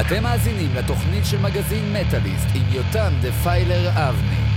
אתם מאזינים לתוכנית של מגזין מטאליסט עם יותם דה פיילר אבני.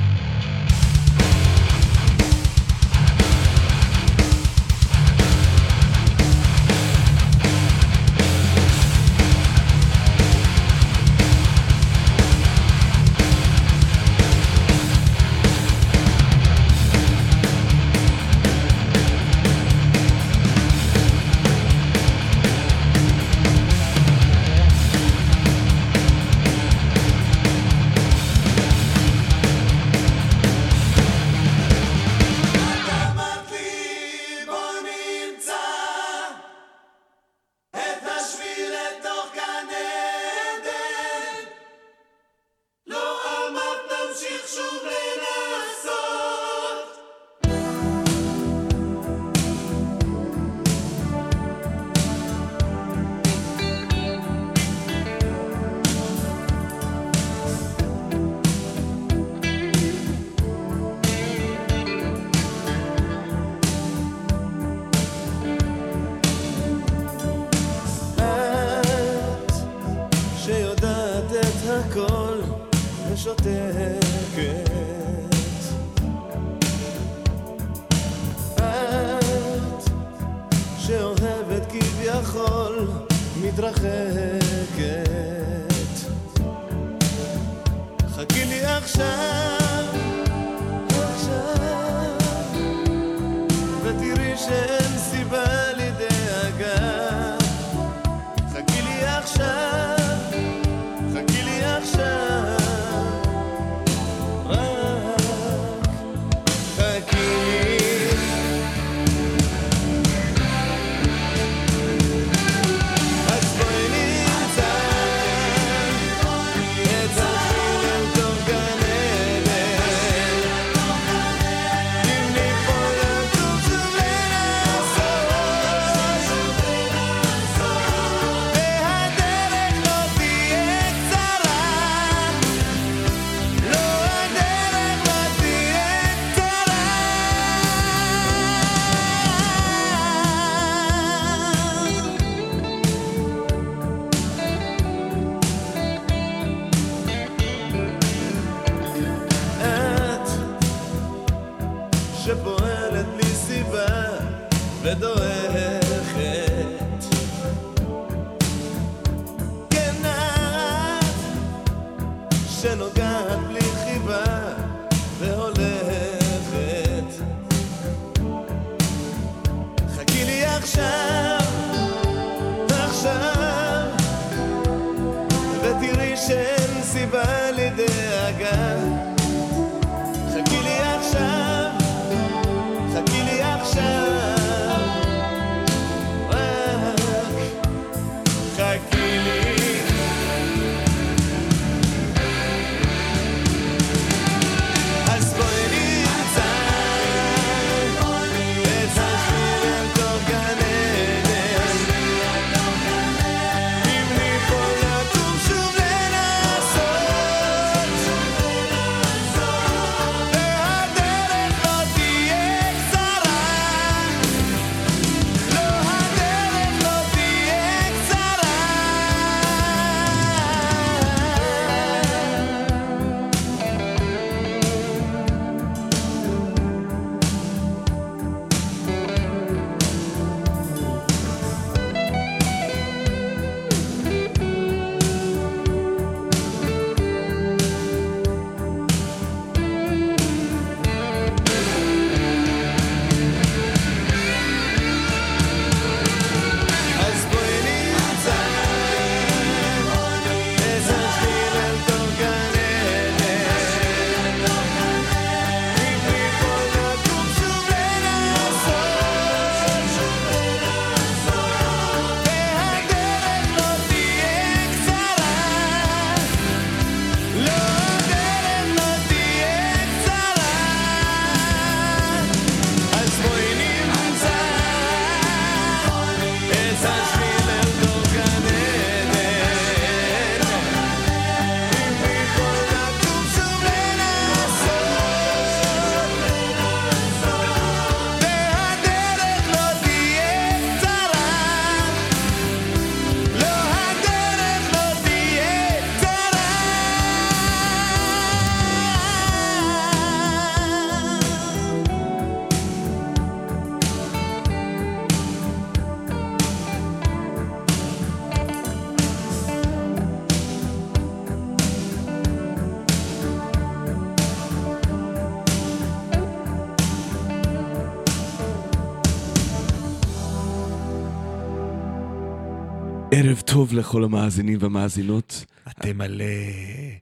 ערב טוב לכל המאזינים והמאזינות. אתם על אה,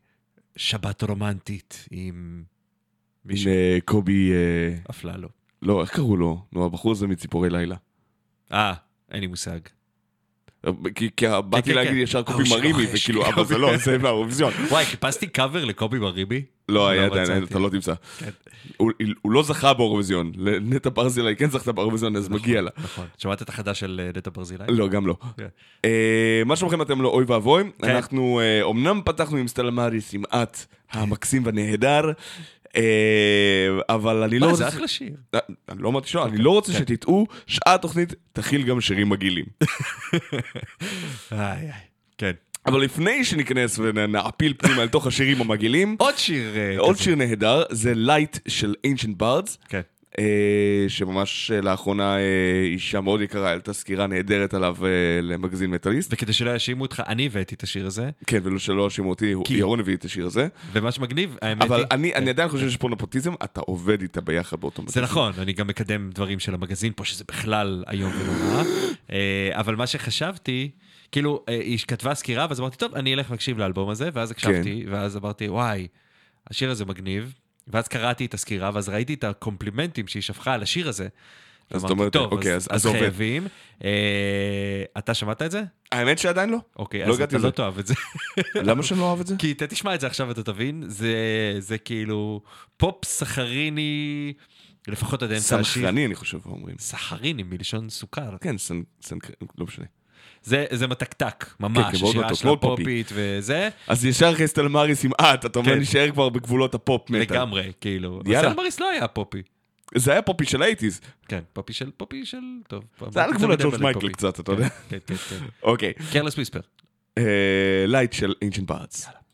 שבת רומנטית עם עם מישהו, אה, קובי, אה, אפללו. לא, איך קראו לו? נו, הבחור הזה מציפורי לילה. אה, אין לי מושג. כי, כי באתי כן, להגיד כן. ישר אה, קובי שלו, מרימי, לי וכאילו, אבל. זה לא, זה מהאירוויזיון. וואי, חיפשתי קאבר לקובי בריבי. לא, היה לא עדיין. אתה לא תמצא. כן. הוא לא זכה באירוויזיון. נטע ברזילי כן זכתה באירוויזיון, אז מגיע לה. נכון. שמעת את החדש של אה, נטע ברזילי? לא, גם לא. כן. אה, מה שלומכם אתם לא אוי ואבוי. כן. אנחנו אה, אמנם פתחנו עם סטלה מאריס, עם את המקסים והנהדר, אה, אבל אני לא מה, רוצה... זה אחלה שיר. אה, אני לא אמרתי שלא, אני לא רוצה כן. שתטעו, שעה התוכנית תכיל גם שירים מגעילים. כן. אבל לפני שניכנס ונעפיל פנימה אל תוך השירים המגעילים, עוד שיר אה, עוד. שיר נהדר, זה Light של Ancient Bards. כן. אה, שממש אה, לאחרונה אה, אישה מאוד יקרה העלתה סקירה נהדרת עליו למגזין מטאליסט. וכדי שלא יאשימו אותך, אני הבאתי את השיר הזה, כן, ולא שלא האשימו אותי, כי- ירון הביא את השיר הזה. ומה שמגניב, האמת היא... אבל אני אני עדיין חושב שיש פה נפוטיזם, אתה עובד איתה ביחד באותו זה מגזין. נכון, אני גם מקדם דברים של המגזין פה, שזה בכלל איום ונורא. אבל מה שחשבתי, כאילו, היא כתבה סקירה, ואז אמרתי, טוב, אני אלך להקשיב לאלבום הזה, ואז הקשבתי, ואז אמרתי, וואי, השיר הזה מגניב. ואז קראתי את הסקירה, ואז ראיתי את הקומפלימנטים שהיא שפכה על השיר הזה. אז ואמרתי, אתה אומר, טוב, אוקיי, אז- אז עובד." חייבים. אה, אתה שמעת את זה? האמת שעדיין לא. אוקיי, לא אז אתה לא. תאהב את זה. למה שאני לא אוהב את זה? כי אתה תשמע את זה עכשיו ואתה תבין, זה, זה כאילו פופ סחריני, לפחות עד אמצע השיר. סנחרני אני חושב אומרים. סחריני מלשון סוכר. כן, סנ... סנ... לא משנה. זה, זה מתקתק, כן, ממש, כן, מתוק, שלה מאוד פופי. פופית וזה, אז ישר אחרי סטלה מאריס עם את, אתה אומר כן. נשאר כבר בגבולות הפופ מטאל. לגמרי, כאילו. יאללה. סלמריס לא היה פופי. זה היה פופי של האייטיז. כן, פופי של, פופי של, טוב. זה היה על גבול תמיד הג'ורג' מייקל. קצת, אתה יודע. כן, כן, כן. אוקיי. Careless Whisper. Light של Ancient Bards. Have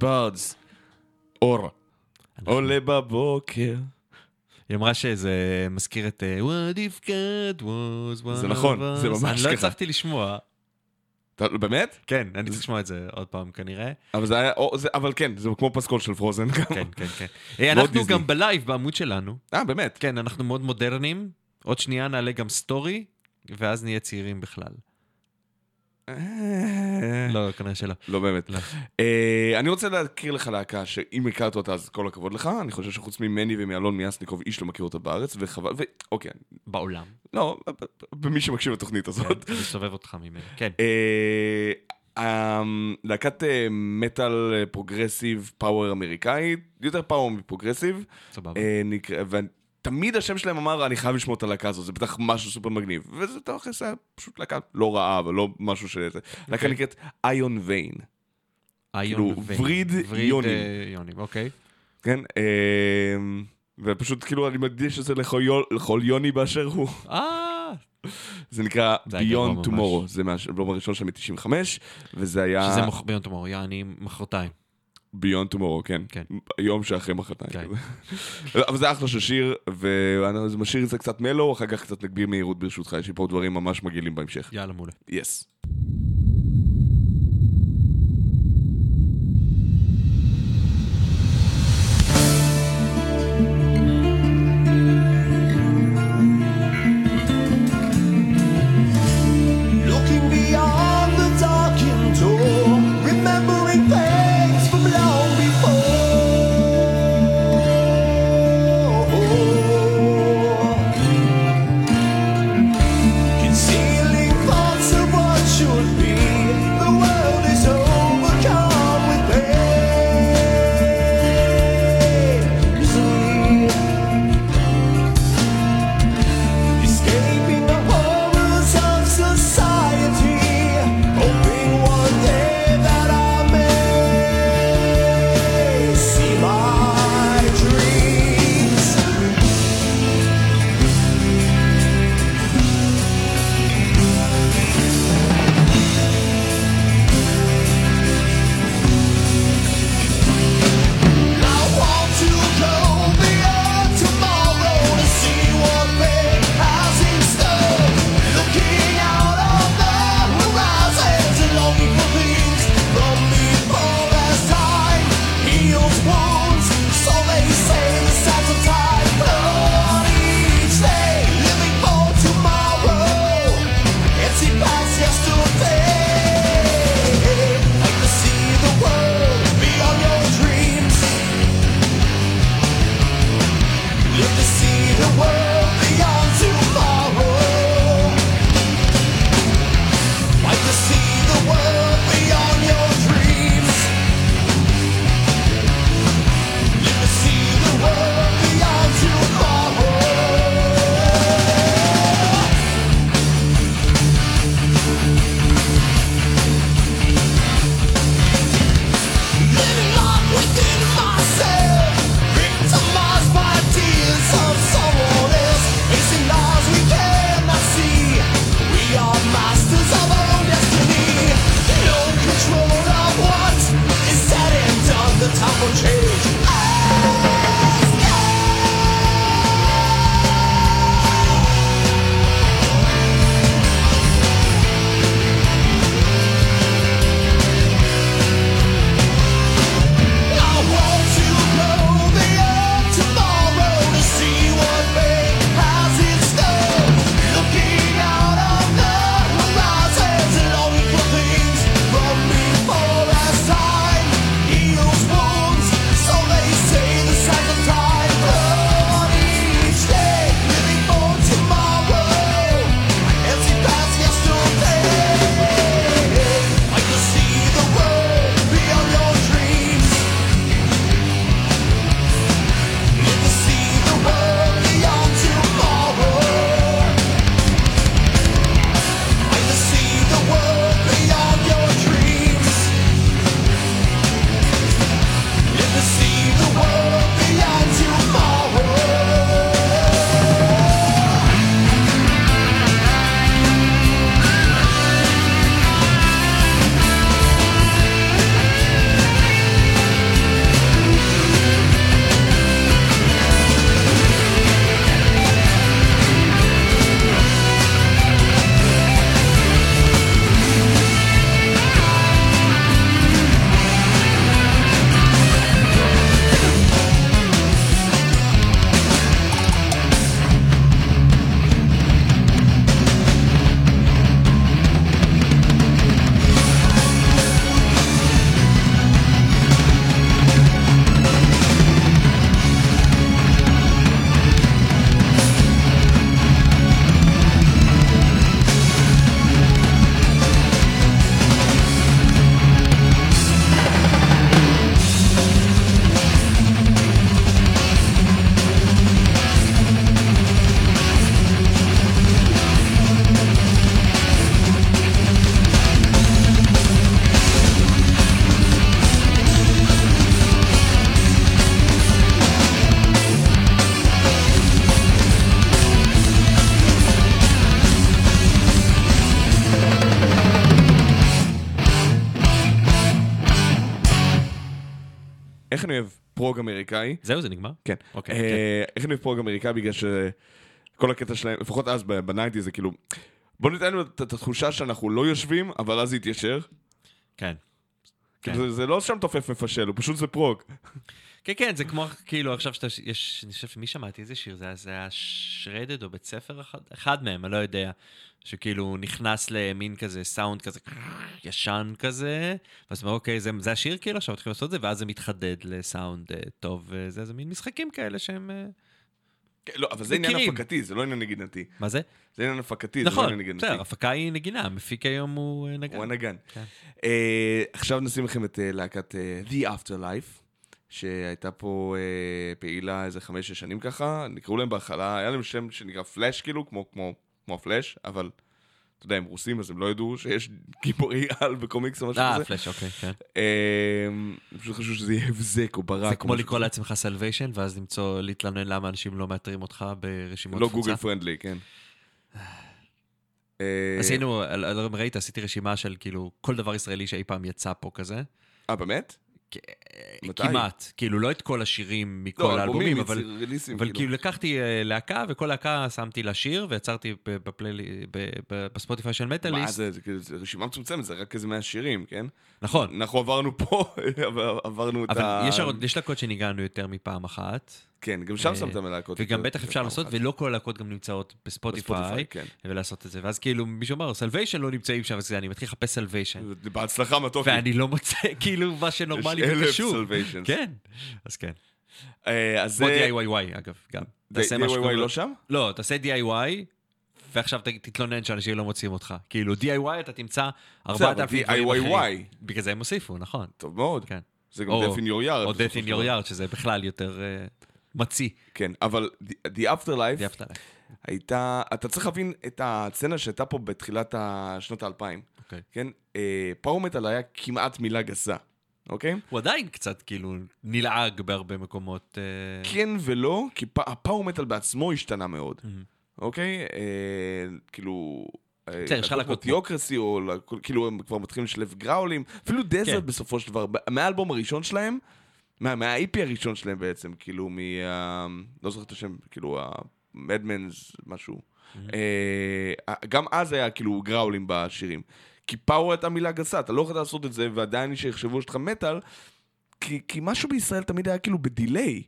Bards, אור, עולה בבוקר. היא אמרה שזה מזכיר את אה, What if God was one זה נכון, of זה us. ממש אני לא ככה. הצלחתי לשמוע. באמת? כן, אני צריך לשמוע את זה עוד פעם כנראה. אבל זה היה, אבל כן, זה כמו פסקול של Frozen. כן, כן, כן. אה, אנחנו. גם בלייב בעמוד שלנו. אה, באמת? כן, אנחנו מאוד מודרניים. עוד שנייה נעלה גם סטורי, ואז נהיה צעירים בכלל. אה, לא, כנראה שלא. לא באמת. לא. אה, אני רוצה להכיר לך להקה שאם הכרת אותה אז כל הכבוד לך, אני חושב שחוץ ממני ומאלון מיאסניקוב איש לא מכיר אותה בארץ, וחבל, ואוקיי, בעולם. לא, במי שמקשיב לתוכנית הזאת. כן, מסובב אותך ממנו. כן. אה, להקת מטאל progressive power אמריקאית, יותר power מ progressive, סבבה. ותמיד השם שלהם אמר, אני חייב לשמוע את הלהקה הזאת, זה בטח משהו סופר מגניב. וזה תכלס היה פשוט להקה לא רעה, אבל לא משהו ש... להקה נקראת איון ויין. איון ויין. וריד יונים. אה, יונים, אוקיי. כן? אה, ופשוט כאילו אני מדגיש את זה לכל יו- לכל יוני באשר הוא. אה, זה נקרא ממש. Tomorrow, זה מהאלבום הראשון שלהם מ-95, וזה היה... שזה ביום תמור, יעני מחרתיים. Beyond Tomorrow, כן. כן. יום שאחרי מחרתיים. כן. אבל זה אחלה של שיר, ואני משאיר את זה קצת מלו, אחר כך קצת נגביר מהירות ברשותך, יש לי פה דברים ממש מגעילים בהמשך. יאללה, מעולה. יס. Looking אמריקאי? זהו, זה נגמר? כן. אוקיי, אה, איך אני אוהב פרוג אמריקאי? בגלל שכל הקטע שלהם, לפחות אז בניינטי זה כאילו, בוא ניתן לנו את התחושה שאנחנו לא יושבים, אבל אז זה יתיישר. כן. כאילו, זה- זה לא שם תופף מפשל, הוא פשוט זה פרוג. כן, כן, זה כמו, כאילו, עכשיו שאתה, יש, אני חושב שמי שמעתי איזה שיר, זה היה- זה היה שרדד או בית ספר אחד, אחד מהם, אני לא יודע, שכאילו נכנס למין כזה סאונד כזה ישן כזה, ואז אומר, אוקיי, זה, זה השיר כאילו, עכשיו מתחילים לעשות את זה, ואז זה מתחדד לסאונד אה, טוב, וזה, זה מין משחקים כאלה שהם... אה, כן, לא, אבל זה עניין. הפקתי, זה לא עניין נגינתי. מה זה? זה עניין הפקתי, זה לא נכון, עניין נגינתי. בסדר, הפקה היא נגינה, המפיק היום הוא אה, נגן. הוא הנגן. כן. אה, עכשיו נשים לכם את אה, להקת אה, The Afterlife, שהייתה פה אה, פעילה איזה חמש-שש שנים ככה, נקראו להם בהתחלה, היה להם שם שנקרא פלאש כאילו, כמו, כמו, כמו הפלאש, אבל אתה יודע, הם רוסים אז הם לא ידעו שיש גיבורי על בקומיקס או משהו אה, כזה. פלאש, אוקיי, כן. אה, הם פשוט חשבו שזה יהיה הבזק או ברק. זה כמו לקרוא. לעצמך Salvation, ואז למצוא, להתלונן למה אנשים לא מאתרים אותך ברשימות לא תפוצה. גוגל friendly, כן. אה, עשינו, ראית, עשיתי רשימה של כאילו כל דבר ישראלי שאי פעם יצא פה כזה. אה, באמת? מתי? כמעט. כאילו, לא את כל השירים מכל לא, האלבומים, אלבומים, אבל... ריליסים, אבל כאילו לקחתי אה, להקה, וכל להקה שמתי לה שיר, ויצרתי בספוטיפיי של מה מטאליסט. זה, זה כאילו, זה רשימה מצומצמת, זה רק איזה 100 שירים, כן? נכון. אנחנו עברנו פה, אבל עברנו את אבל ה... יש עוד- יש להקות שניגענו יותר מפעם אחת, כן, גם שם אה, שמתם להקות. וגם יותר- בטח אפשר לעשות. ולא כל הלהקות גם נמצאות בספוטיפיי, כן. ולעשות את זה. ואז כאילו מישהו אמר, Salvation לא נמצאים שם, אז אני מתחיל לחפש Salvation. בהצלחה מתוקי. ואני לא מוצא כאילו מה שנורמלי יש אלף וקשור. Salvations. כן, אז כן. אה, אז כמו זה... DIY אגב, גם. DIY לא שם? לא, תעשה DIY, ועכשיו תתלונן שאנשים לא מוצאים אותך. כאילו, DIY אתה תמצא בסדר, 4,000 אבל דברים. אחרים. בגלל זה הם הוסיפו, נכון. טוב מאוד. כן. זה גם Death in your yard. או Death in your yard, שזה בכלל יותר אה, מציא. כן, אבל The- The Afterlife אהבת עליי. הייתה... אתה צריך להבין את הסצנה שהייתה פה בתחילת שנות האלפיים. אוקיי. כן? פאורמטל היה כמעט מילה גסה, אוקיי? הוא עדיין קצת כאילו נלעג בהרבה מקומות. אה, כן ולא, כי פ- הפאורמטל בעצמו השתנה מאוד, אוקיי? אה, כאילו... אה, בסדר, יש לך להקות תיוקרסי, או כאילו הם כבר מתחילים לשלב גראולים, אפילו דזרט כן. בסופו של דבר, מהאלבום הראשון שלהם, מה- מה-IP הראשון שלהם בעצם, כאילו מה... לא זוכר את השם, כאילו ה-Madmans, משהו. אה, גם אז היה כאילו גראולים בשירים. כי פאוור הייתה מילה גסה, אתה לא יכול לעשות את זה, ועדיין שיחשבו שאתה מטאל, כי, כי משהו בישראל תמיד היה כאילו ב-delay.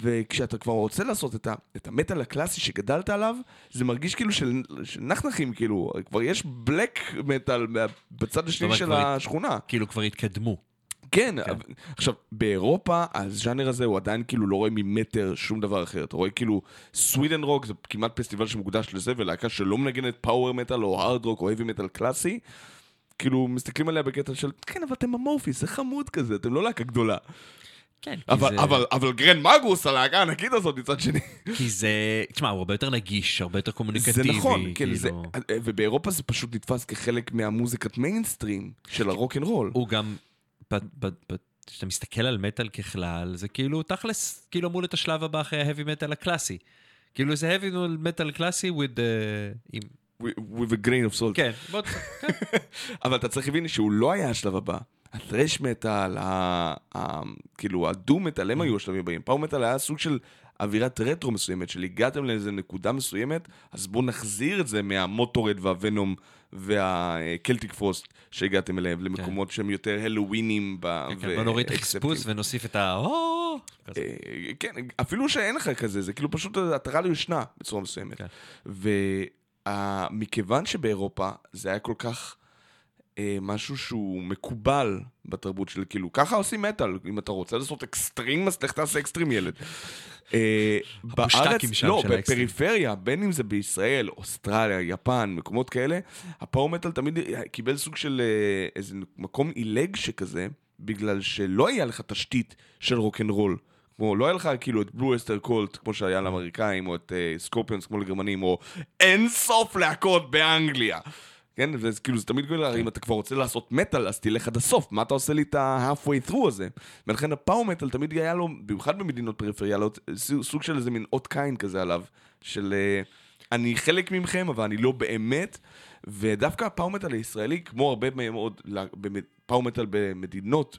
וכשאתה כבר רוצה לעשות את, ה, את המטאל הקלאסי שגדלת עליו, זה מרגיש כאילו של, של נחנחים, כאילו, כבר יש בלק מטאל בצד השני של כבר השכונה. כאילו כבר התקדמו. כן, אבל- עכשיו, באירופה, הז'אנר הזה הוא עדיין כאילו לא רואה ממטר שום דבר אחר. אתה רואה כאילו, Sweden Rock זה כמעט פסטיבל שמוקדש לזה, ולהקה שלא מנגנת פאוור מטאל או הארד רוק או האבי מטאל קלאסי, כאילו מסתכלים עליה בקטע של, כן, אבל אתם אמורפיס, זה חמוד כזה, אתם לא להקה גדולה. כן, כי אבל, זה- אבל, אבל גרנד מייגוס, הלהקה הענקית הזאת מצד שני. כי זה, תשמע, הוא הרבה יותר נגיש, הרבה יותר קומוניקטיבי. זה נכון, כן, כאילו. זה, ובאירופה זה פשוט נתפס כחלק מהמוזיקת מיינסטרים של הרוק אנד רול. הוא גם, כשאתה מסתכל על מטאל ככלל, זה כאילו, תכלס, כאילו אמור להיות השלב הבא אחרי ה-heavy metal הקלאסי. כאילו זה heavy metal קלאסי with... uh, עם... with a grain of salt. כן, בוא... כן. אבל אתה צריך להבין שהוא לא היה השלב הבא. הטרש מטאל, כאילו הדום מטאל, הם היו השלבים הבאים. פאור מטאל היה סוג של אווירת רטרו מסוימת, של הגעתם לאיזה נקודה מסוימת, אז בואו נחזיר את זה מהמוטורד והוונום והקלטיק פרוסט שהגעתם אליהם, למקומות שהם יותר הלווינים. ב- כן, ו- בוא נוריד את. החספוס ונוסיף את ה... אה, כן, אפילו שאין לך כזה, זה כאילו פשוט עטרה ליושנה בצורה מסוימת. כן. ומכיוון שבאירופה זה היה כל כך אה, משהו שהוא מקובל בתרבות של כאילו, ככה עושים מטאל, אם אתה רוצה לעשות אקסטרים, אז לך תעשה אקסטרים ילד. אה, בארץ, שם לא. בפריפריה, בין אם זה בישראל, אוסטרליה, יפן, מקומות כאלה, הפאור מטאל תמיד קיבל סוג של אה, איזה מקום עילג שכזה, בגלל שלא היה לך תשתית של רוקנרול. כמו, לא היה לך כאילו את Blue Öyster Cult, כמו שהיה לאמריקאים, או את uh, Scorpions כמו לגרמנים, או אין סוף להקות באנגליה. כן, וזה כאילו, זה תמיד כאילו, אם אתה כבר רוצה לעשות מטאל, אז תלך עד הסוף, מה אתה עושה לי את ה-halfway through הזה? ולכן הפאור מטאל תמיד היה לו, במיוחד במדינות פריפריאליות, סוג- סוג של איזה מין אות קין כזה עליו, של אה, אני חלק מכם, אבל אני לא באמת, ודווקא הפאור מטאל הישראלי, כמו הרבה מאוד, פאור מטאל במדינות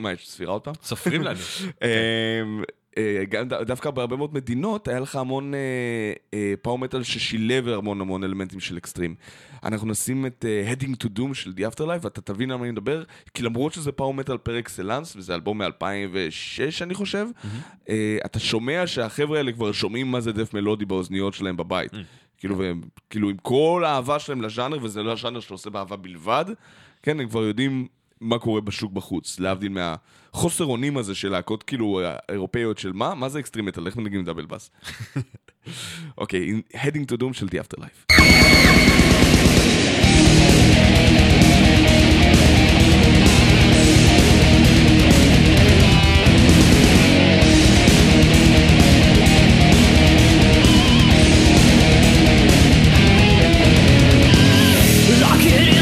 מה, יש ספירה פעם? סופרים לנו. אה, גם דווקא בהרבה מאוד מדינות היה לך המון פאור מטאל ששילב המון המון אלמנטים של אקסטרים. אנחנו נשים את אה, Heading to Doom של The Afterlife ואתה תבין על מה אני מדבר, כי למרות שזה פאור מטאל פר אקסלנס, וזה אלבום מ-2006 אני חושב, אה, אתה שומע שהחבר'ה האלה כבר שומעים מה זה דף מלודי באוזניות שלהם בבית. כאילו, והם, כאילו עם כל האהבה שלהם לז'אנר, וזה לא הז'אנר שעושה באהבה בלבד, כן, הם כבר יודעים מה קורה בשוק בחוץ, להבדיל מהחוסר אונים הזה של להקות כאילו אירופאיות של מה? מה זה אקסטרים מטאל? איך מנגנים דאבל בס? אוקיי, Heading to Doom של The Afterlife. Lock it in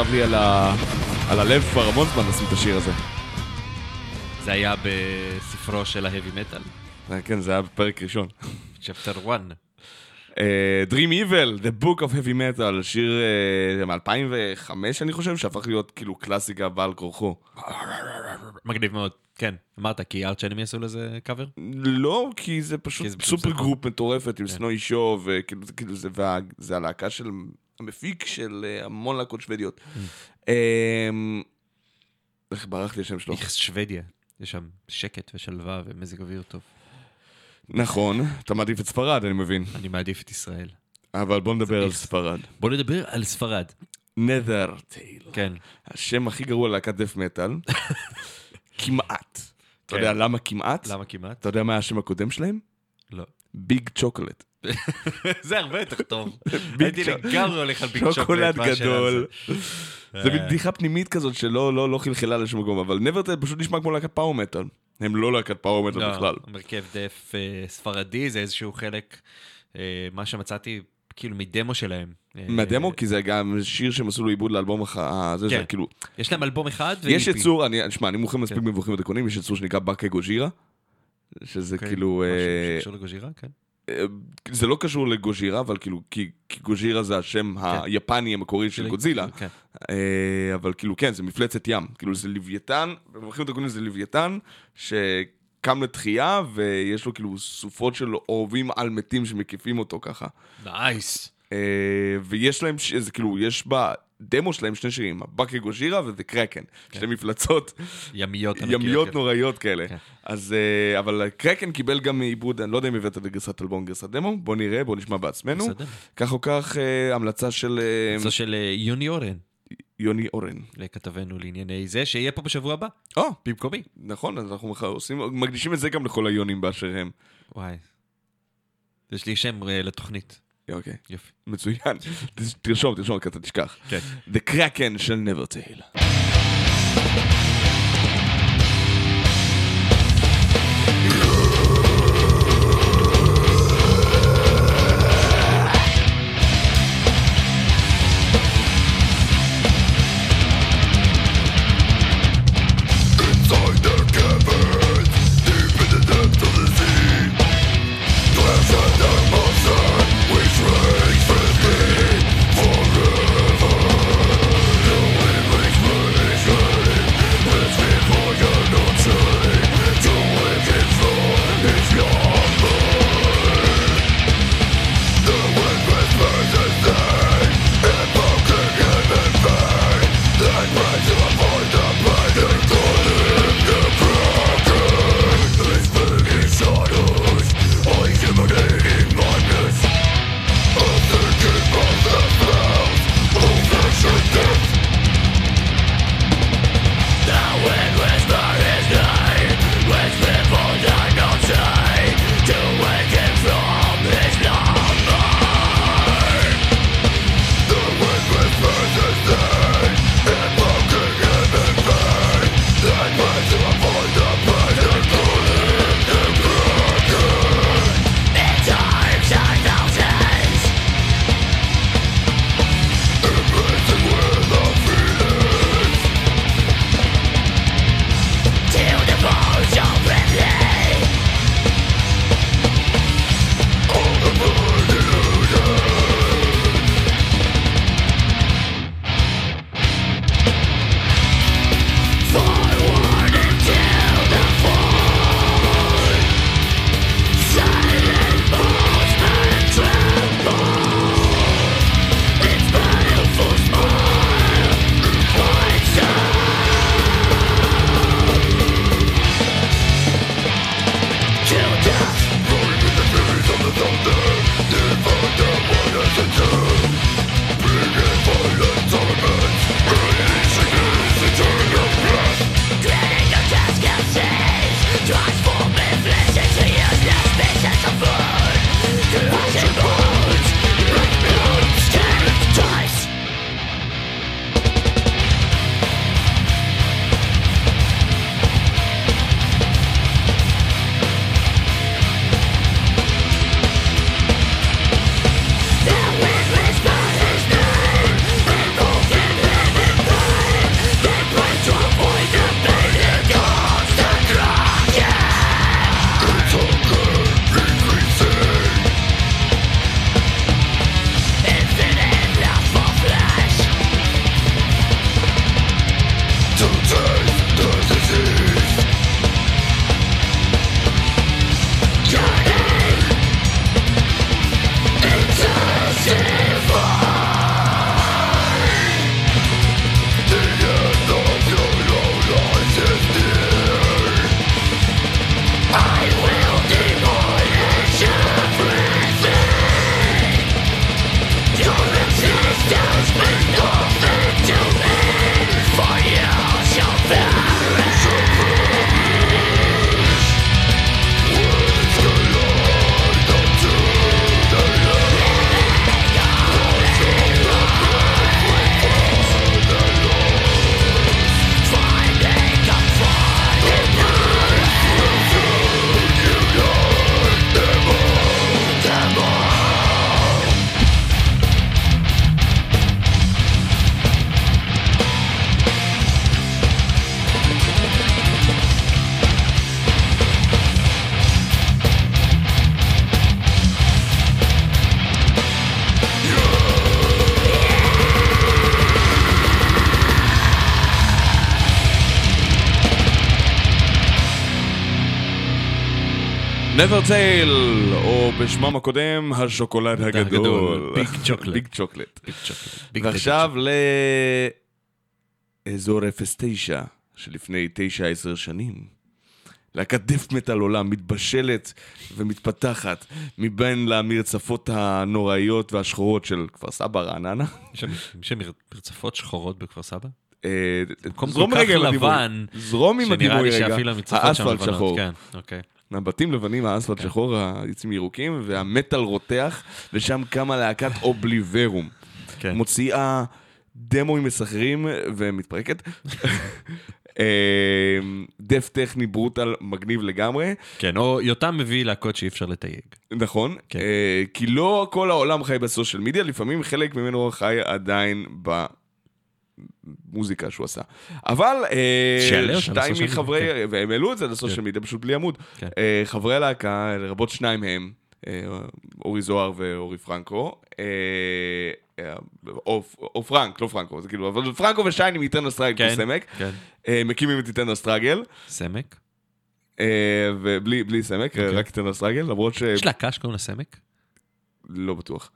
ישב לי על, ה... על הלב כבר המון זמן לשים את השיר הזה. זה היה בספרו של ההאבי מטאל, אה, כן, זה היה בפרק ראשון. Chapter 1. אה, Dream Evil, The Book of Heavy Metal, שיר uh, מ-2005 אני חושב, שהפך להיות כאילו קלאסיקה בעל כורחו. מגניב מאוד. כן, אמרת, כי Arch Enemy עשו לזה קאבר? לא, כי זה פשוט כי זה super. group מטורפת עם כן. Snowy Shaw, וכאילו זה, כאילו זה, וה, זה הלהקה של המפיק של אה, המון להקות שוודיות. Mm. אמ, איך ברח לי השם שלו? איך שוודיה. יש שם שקט ושלווה ומזג אוויר טוב. נכון, אתה מעדיף את ספרד, אני מבין. אני מעדיף את ישראל. אבל בוא נדבר על. ספרד. בוא נדבר על ספרד. נת'ר טייל. כן. השם הכי גרוע ללהקת דף מטאל. כמעט. אתה כן. יודע למה כמעט? למה כמעט? אתה יודע מה השם הקודם שלהם? לא. ביג צ'וקולט. זה הרבה יותר טוב. הייתי לגמרי הולך על ביג שוקולד על גדול. זה. מין בדיחה פנימית כזאת שלא לא, לא חלחלה לשום מקום, אבל נברטל פשוט נשמע כמו להקת פאוור מטאל. הם לא להקת פאוור מטאל לא, בכלל. מרכב דף אה, ספרדי, זה איזשהו חלק, אה, מה שמצאתי, כאילו מדמו שלהם. אה, מהדמו, כי זה גם שיר שהם עשו לו עיבוד לאלבום הח... ה- זה, כן. זה כאילו... יש להם אלבום אחד יש ו-EP. יצור, אני, שמע, אני מוכר מספיק כן. מבוכים ודקונים, יש יצור שנקרא באקה גוז'ירה, שזה אוקיי, כאילו... משהו אה, שקשור לגוז'ירה, כן. זה לא קשור לגוז'ירה, אבל כאילו, כי, כי גוז'ירה זה השם היפני המקורי של גודזילה. כן. אה, אבל כאילו, כן, זה מפלצת ים. כאילו, זה לוויתן, במבוכים ודקונים זה לוויתן, שקם לתחייה, ויש לו כאילו סופות של אורבים על מתים שמקיפים אותו ככה. נייס. אה, ויש להם, זה כאילו, יש בדמו שלהם שני שירים, הבאקי גוז'ירה וזה קרקן. שתי מפלצות ימיות. ימיות כן. נוראיות כאלה. כן. אז, אה, אבל קרקן קיבל גם עיבוד, אני לא יודע אם הבאת לגרסת אלבום, גרסת דמו, בוא נראה, בוא נשמע בעצמנו. כך או כך, אה, המלצה של אה, זו של יוני אורן, יוני אורן. לכתבנו לענייני זה, שיהיה פה בשבוע הבא, או, במקומי. נכון, אז אנחנו מח- עושים, מקדישים את זה גם לכל היונים באשר הם. וואי. יש לי שם לתוכנית. אוקיי, יופי. מצוין. תרשום, תרשום, כי אתה תשכח. כן. The Kraken של נברטייל. The never tail, או בשמם הקודם, השוקולד הגדול. ביג צ'וקלט. ביג צ'וקלט. ועכשיו לאזור 09, שלפני 9-10 שנים. להקת דף מטאל עולם מתבשלת ומתפתחת מבין למרצפות הנוראיות והשחורות של כפר סבא רעננה. יש מרצפות שחורות בכפר סבא? אה, זרום רגע עם הדימוי. זרום עם שנראה הדימוי לי רגע. שאפילו המצרפות שם לבנות. כן, אוקיי. הבתים לבנים, האספלט שחור, היוצאים ירוקים, והמטאל רותח, ושם קמה להקת אובליברום. כן. מוציאה דמוים מסחררים ומתפרקת. אה, דף טכני ברוטל מגניב לגמרי, כן, או יותם מביא להקות שאי אפשר לתייג. נכון, כן. אה, כי לא כל העולם חי בסושיאל מדיה, לפעמים חלק ממנו חי עדיין במוזיקה שהוא עשה. אבל אה, שתיים לסושיאל מחברי, והם העלו את זה לסושיאל כן. מדיה פשוט בלי עמוד. כן. אה, חברי הלהקה, לרבות שניים מהם, אה, אורי זוהר ואורי פרנקו, או או פרנק, לא פרנקו, זה כאילו, אבל פרנקו ושייני מאיטרנל סטרגל כן, סמק, כן. מקימים את איטרנל סטרגל, סמק? ובלי בלי סמק, אוקיי. רק איטרנל סטרגל, למרות יש להקה שקוראים לה סמק? שלא בטוח.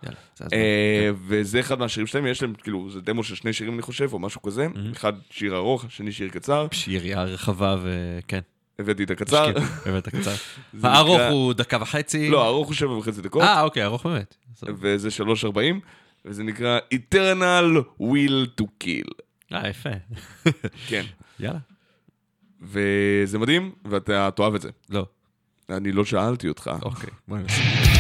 אה, וזה אחד מהשירים שלהם, יש להם, כאילו, זה דמו של שני שירים אני חושב, או משהו כזה, אחד שיר ארוך, השני שיר קצר, פש, יריעה רחבה וכן. הבאתי את הקצר, כן, באמת קצר. הארוך הוא דקה וחצי. לא, הארוך הוא שבע וחצי דקות, אה, אוקיי, ארוך באמת. וזה שלוש ארבעים, וזה נקרא Eternal Will to Kill, אה, יפה. כן, יאללה. וזה מדהים, ואתה תאהב את זה. לא. אני לא שאלתי אותך. אוקיי. בוא ננסה.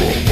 כן,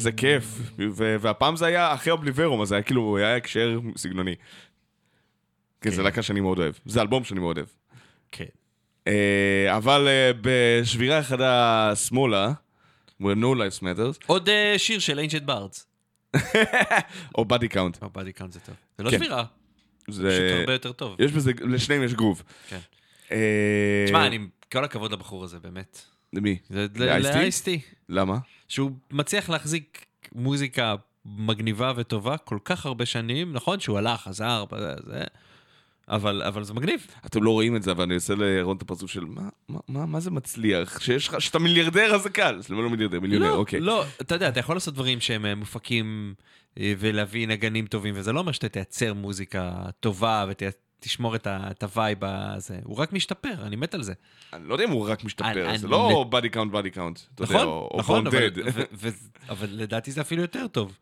איזה כיף. והפעם זה היה אחרי אובליברום, אז זה היה כאילו, היה הקשר סגנוני. כן, זה להקה שאני מאוד אוהב. זה אלבום שאני מאוד אוהב. כן. אה, אבל אה, בשבירה חדה שמאלה, where no lives matters, עוד אה, שיר של אינג'ט בארדס. או בדי קאונט. או בדי קאונט זה טוב. זה לא כן. שבירה, זה... פשוט הרבה יותר טוב. יש בזה, לשניהם יש גרוב. כן. תשמע, אני, כל הכבוד לבחור הזה, באמת. למי? לאייסטי? למה? שהוא מצליח להחזיק מוזיקה מגניבה וטובה כל כך הרבה שנים, נכון שהוא הלך, חזר, זה, אבל, אבל זה מגניב. אתם לא רואים את זה, אבל אני אעשה לירון את הפרצוף של מה, מה, מה, מה זה מצליח? שיש לך, שאתה מיליארדר אז זה קל. זה לא מיליארדר, מיליונר, לא, אוקיי. לא, אתה יודע, אתה יכול לעשות דברים שהם אה, מופקים אה, ולהביא נגנים טובים, וזה לא אומר שאתה תייצר מוזיקה טובה ותשמור ה- את ה-vibe הזה. הוא רק משתפר, אני מת על זה. אני לא יודע אם הוא רק משתפר, זה לא Body Count, Body Count. נכון, נכון, אבל, לדעתי זה אפילו יותר טוב.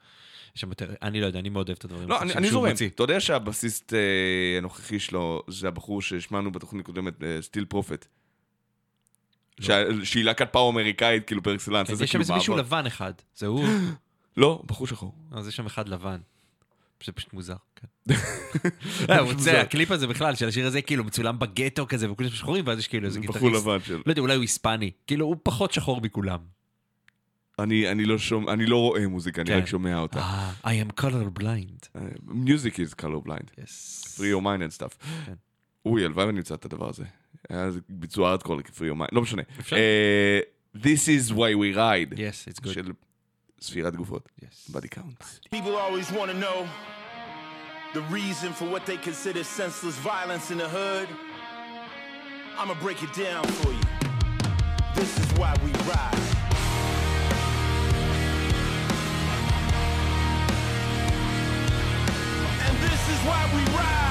יש שם יותר, אני לא יודע, אני מאוד אוהב את הדברים לא, אני, זורם. אתה יודע שהבסיסט אה, הנוכחי שלו זה הבחור שהשמענו בתוכנית קודמת, Steel Prophet. שהיא להקת פאוור אמריקאית, כאילו par excellence. יש שם כאילו איזה מישהו. לבן אחד, זה הוא, לא, בחור שחור. אז יש שם אחד לבן. זה פשוט מוזר, כן. אה, הוא רוצה, הקליפ הזה בכלל של השיר הזה כאילו מצולם בגטו כזה וכולם שחורים ואז יש כאילו איזה גיטריסט. בחור לבן שלו. לא יודע, אולי הוא היספני. כאילו הוא פחות שחור מכולם. אני לא, לא רואה מוזיקה, אני כן. רק שומע אותה. אה, I am color blind. אה, music is color blind. Yes. Free your mind and stuff. כן. אוי, הלוואי ואני אמצא את הדבר הזה. היה ביצוע עד כה כפרי יומיים, לא משנה. This is why we ride. Yes, it's good. של ספירת גופות. Yes. Body counts. People always want to know. The reason for what they consider senseless violence in the hood. I'ma break it down for you. This is why we rise. And this is why we rise.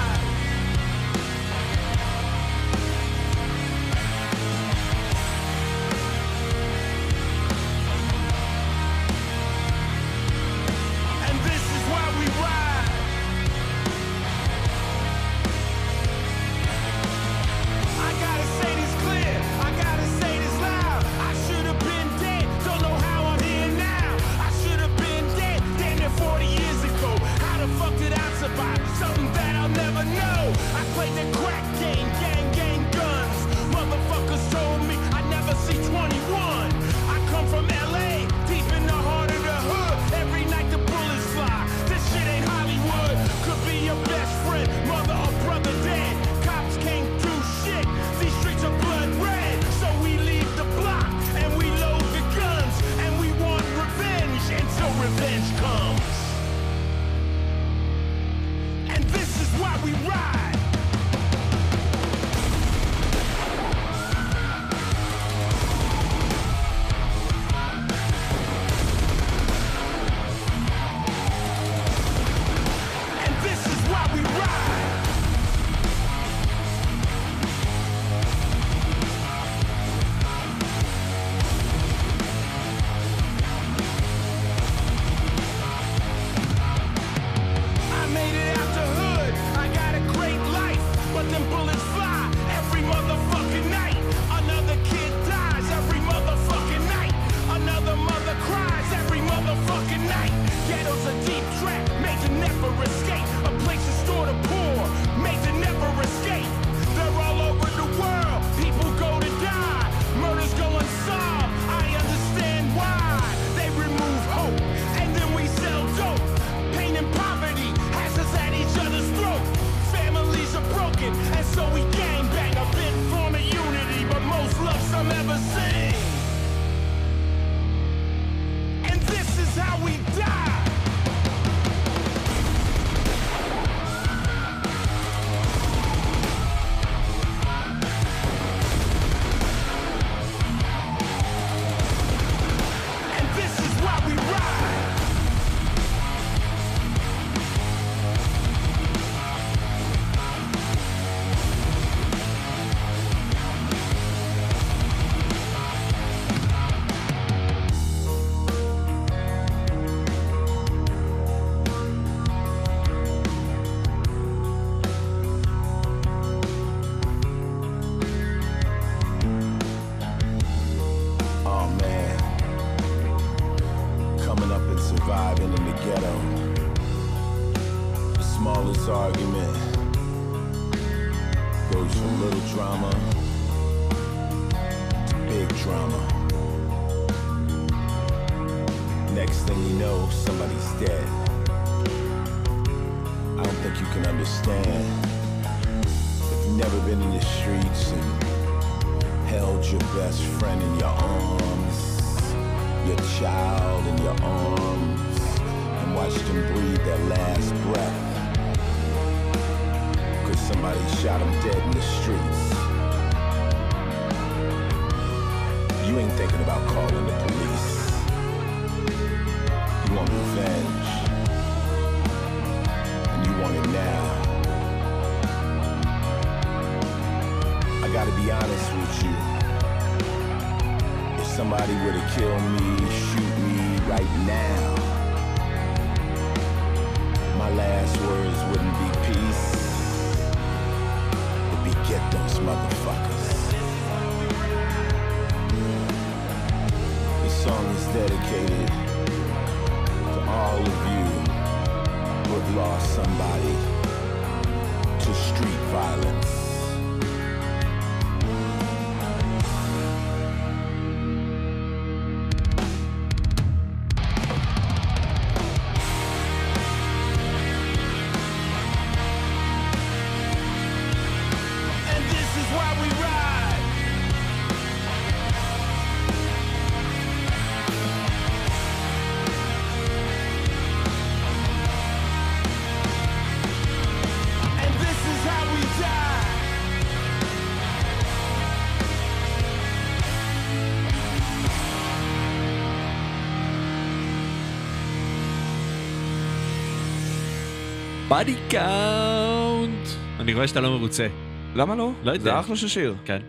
Body Count. אני רואה שאתה לא מרוצה. למה לא? לא יודע. זה אחלה של שיר. כן,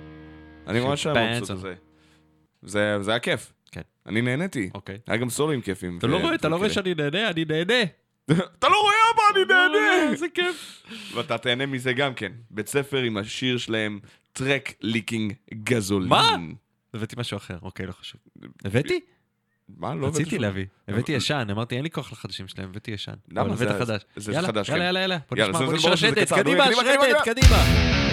אני ממש מבסוט. על זה. זה היה כיף. כן. אני נהניתי. אוקיי. היה גם סולואים כיפים. אתה לא רואה, אתה לא רואה. שאני נהנה? אני נהנה. אתה לא רואה אבא, אני נהנה! איזה כיף. ואתה תהנה מזה גם כן. בית ספר עם השיר שלהם, truck leaking gasoline. מה? הבאתי משהו אחר, אוקיי, לא חשוב. הבאתי? מה? לא רציתי להביא. הבאתי ישן, אמרתי, אין לי כוח לחדשים שלהם, הבאתי ישן. למה? הבאת זה- חדש. יאללה, יאללה. יאללה. בוא נשמע, בוא קצר. קדימה, קדימה. קדימה.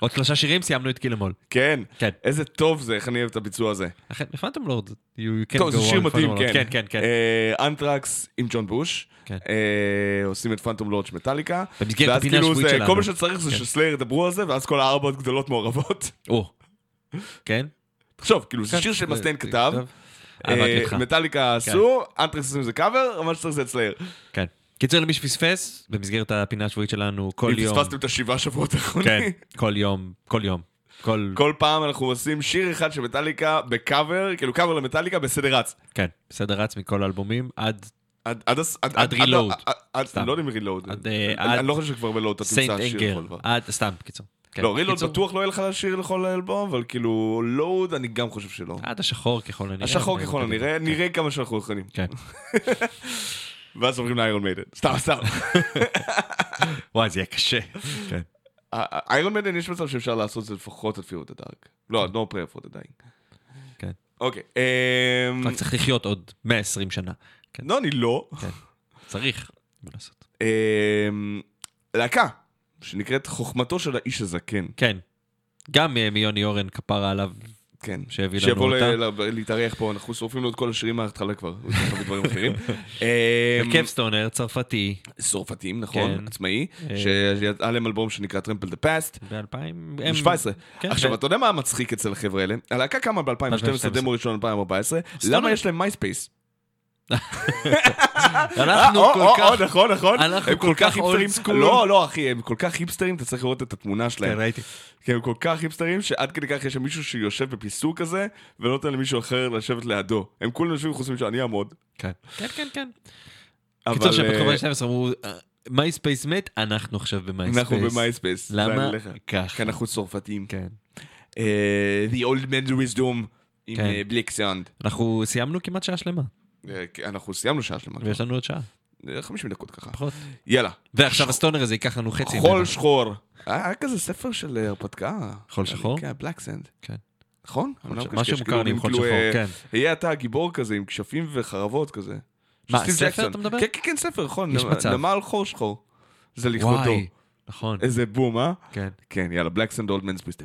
עוד שלושה שירים, סיימנו את Kill 'Em All. כן. כן. איזה טוב זה, איך אני אוהב את הביצוע הזה. אכן, Phantom Lord. טוב, זה שיר מתאים. כן. כן, כן, כן. אה, אנטרקס עם ג'ון בוש. כן. אה, עושים את Phantom Lord של מטאליקה. במסגרת הפינה כאילו השבועית זה- שלנו. כל מה שצריך זה כן. ש-Slayer ידברו על זה, ואז כל הארבעות גדולות מעורבות. או. כן? תחשוב, כאילו, זה כן, שיר זה- שמאסטיין זה- כתב. טוב. אה. מטאליקה עשו, אנטרקס עושים איזה קאבר, מה שצריך זה את Slayer. כן. קיצר, למי שפספס, במסגרת הפינה השבועית שלנו, כל אם יום... פספסתם את השבעה שבועות כן, האחרונים. כל יום, כל יום. כל... כל פעם אנחנו עושים שיר אחד של מטאליקה בקאבר, כאילו קאבר למטאליקה בסדר רץ. כן, בסדר רץ מכל האלבומים עד עד עד עד עד עד- reload. עד- עד- סתם. לא יודע אם רילוד. עד, אה, אני עד- אני לא חושב שכבר בלוד אתה תמצא שיר. לכל דבר. עד, סתם, בקיצור. כן, לא, רילוד בקיצור, בטוח לא יהיה לך שיר לכל האלבום, אבל כאילו לואוד אני גם חושב שלא. עד השחור ככל הנראה. השחור ככל הנראה, כן. נראה כמה שאנחנו יכולים. כן. ואז עוברים לאיירון מיידן. סתם, סתם. וואי, זה יהיה קשה. כן. איירון מיידן יש מצב שאפשר לעשות את זה לפחות את פיוט הדארק. לא, prayer for the dying. כן. אוקיי. אמ, רק צריך לחיות עוד 120 שנה. כן. לא, אני לא. כן. צריך. אמ, להקה, שנקראת חוכמתו של האיש הזקן. כן. גם אה, מיוני אורן כפרה עליו. כן. שהביא לנו שיבוא אותה. ל- להתארח פה, אנחנו שורפים לו את כל השירים מההתחלה כבר. הוא עושה הרבה דברים אחרים. אמ, הרכב סטונר, צרפתי, צרפתים, נכון, כן. עצמאי, עצמאי, שיצא להם אלבום שנקרא Trample the Past. ב-2000... ב-17. כן, עכשיו, ו- אתה יודע מה המצחיק אצל החבר'ה האלה? הלהקה קמה ב-2012, 2012. דמו ראשון 2014, סטונר. למה יש להם Myspace? אנחנו אה, כל או, כך... או, נכון, נכון. אנחנו הם כל כך היפסטרים. לא, לא, אחי, הם כל כך היפסטרים, אתה צריך לראות את התמונה כן, שלהם. ראיתי. כי הם כל כך היפסטרים, שעד כדי כך יש שם מישהו שיושב בפיסוק כזה, ולא נותן למישהו אחר לשבת לידו. הם כולם יושבים חוץ משהו, אני אעמוד. כן, כן, כן, כן. קיצור, אה, פתחו ב-12 אמרו, Myspace מת, אנחנו עכשיו ב-Myspace. אנחנו ב-Myspace. למה? ככה. כי אנחנו צרפתים. כן. אה, The Old Man's Wisdom עם כן. Bleak sound. אנחנו סיימנו כמעט שעה שלמה, אנחנו סיימנו שעה שלמה. ויש לנו עוד שעה, אה, 50 דקות ככה. פחות. יאללה. ועכשיו ה stoner הזה ייקח לנו חצי. חול. שחור. היה היה כזה ספר של אה, הרפתקה. חול שחור? כן, Black Sand. כן. נכון? לא משהו מוכר לי עם חול כאילו, שחור, אה, כן. יהיה אתה גיבור כזה עם כשפים וחרבות כזה. מה, ספר. אתה מדבר? כן, כן, כן, ספר, נכון. יש מצב. נמל חור שחור. זה לכבודו. וואי, נכון, איזה בום, אה? כן. כן, יאללה, Black Sand, Old Man's Wisdom.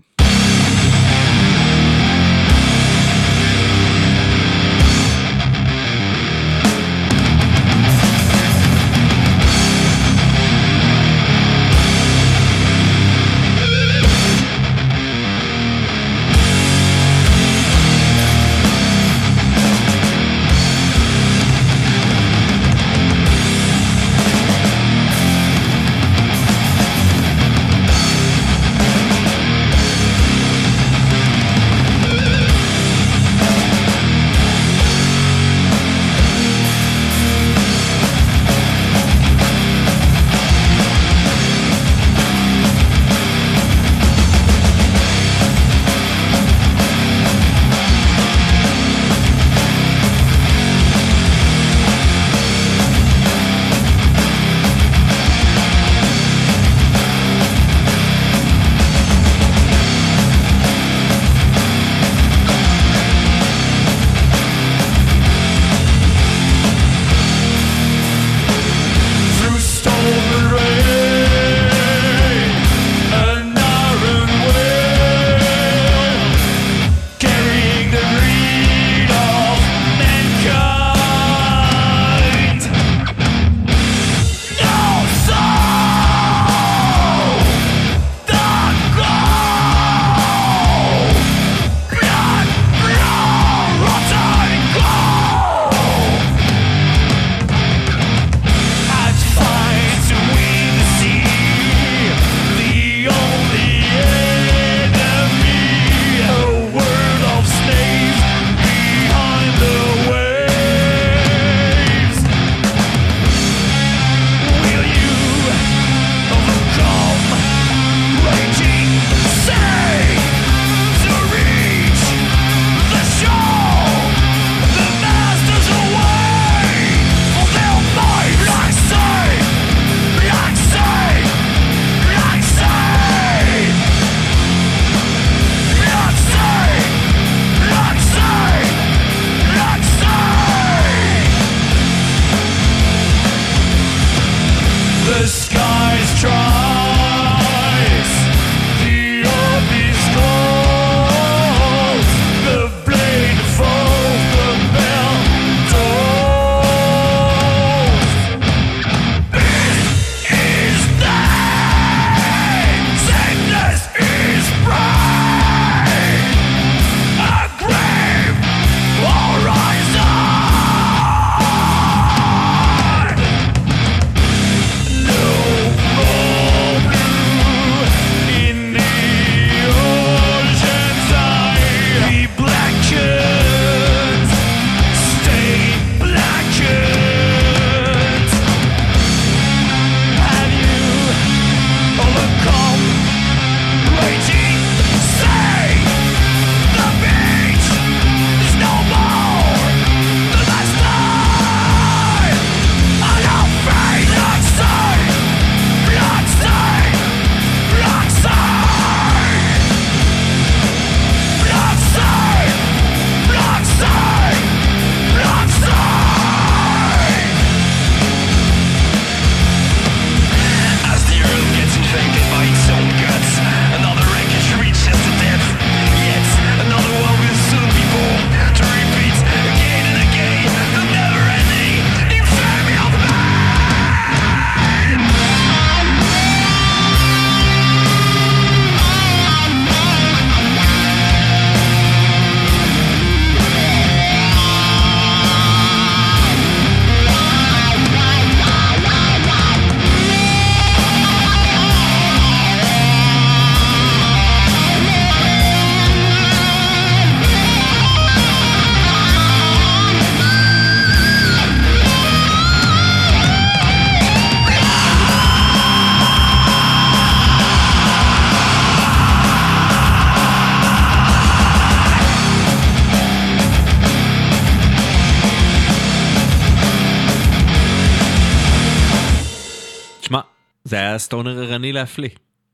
היה סטונר ערני להפליא.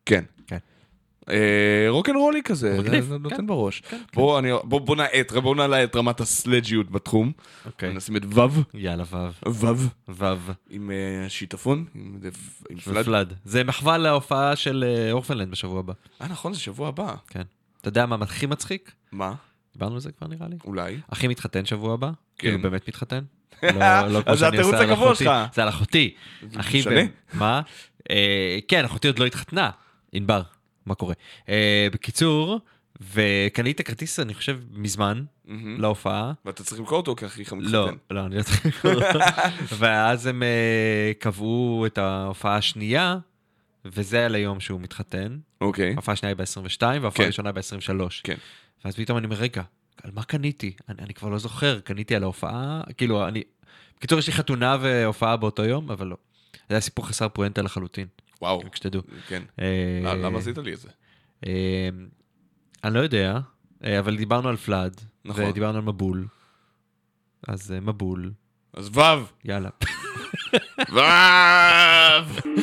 כן. כן. אה, רוקנרולי כזה, נותן כן. בראש. בואו אני- בוא- בוא נעט, בואו נעלה את רמת הסלג'יות בתחום. אוקיי. נשים את וו, יאללה, וו. וו, וו. עם אה, שיטפון, עם פלאד. זה מחווה להופעה של אה, אורפנלנד בשבוע הבא. אה נכון, זה שבוע הבא. כן. אתה יודע מה הכי מצחיק? מה? דיברנו על זה כבר נראה לי. אולי. אחי מתחתן שבוע הבא. כן. כאילו באמת מתחתן. לא לא כמו שאני עושה על אחותי. זה על אחותי. אחי, מה? אה, כן, אחותי עוד לא התחתנה. ענבר, מה קורה? אה, בקיצור, וקנית כרטיס, אני חושב, מזמן, מהמם. להופעה. ואתה צריך למכור אותו כי אחיך מתחתן. לא, לא, אני לא צריך לקרוא. ואז הם אה, קבעו את ההופעה השנייה, וזה על היום שהוא מתחתן. אוקיי. ההופעה השנייה היא ב-22, וההופעה כן. הראשונה ב-23. כן. ואז פתאום אני אומר, רגע, על מה קניתי? אני, אני כבר לא זוכר, קניתי על ההופעה? כאילו, אני... בקיצור, יש לי חתונה והופעה באותו יום, אבל לא. זה היה סיפור חסר פואנטה לחלוטין, וואו. רק שתדעו. כן. אה, למה עשית לי את זה? אה, אני לא יודע, אה, אבל דיברנו על פלאד, נכון. ודיברנו על מבול. אז אה, מבול, אז וו. יאללה. וו.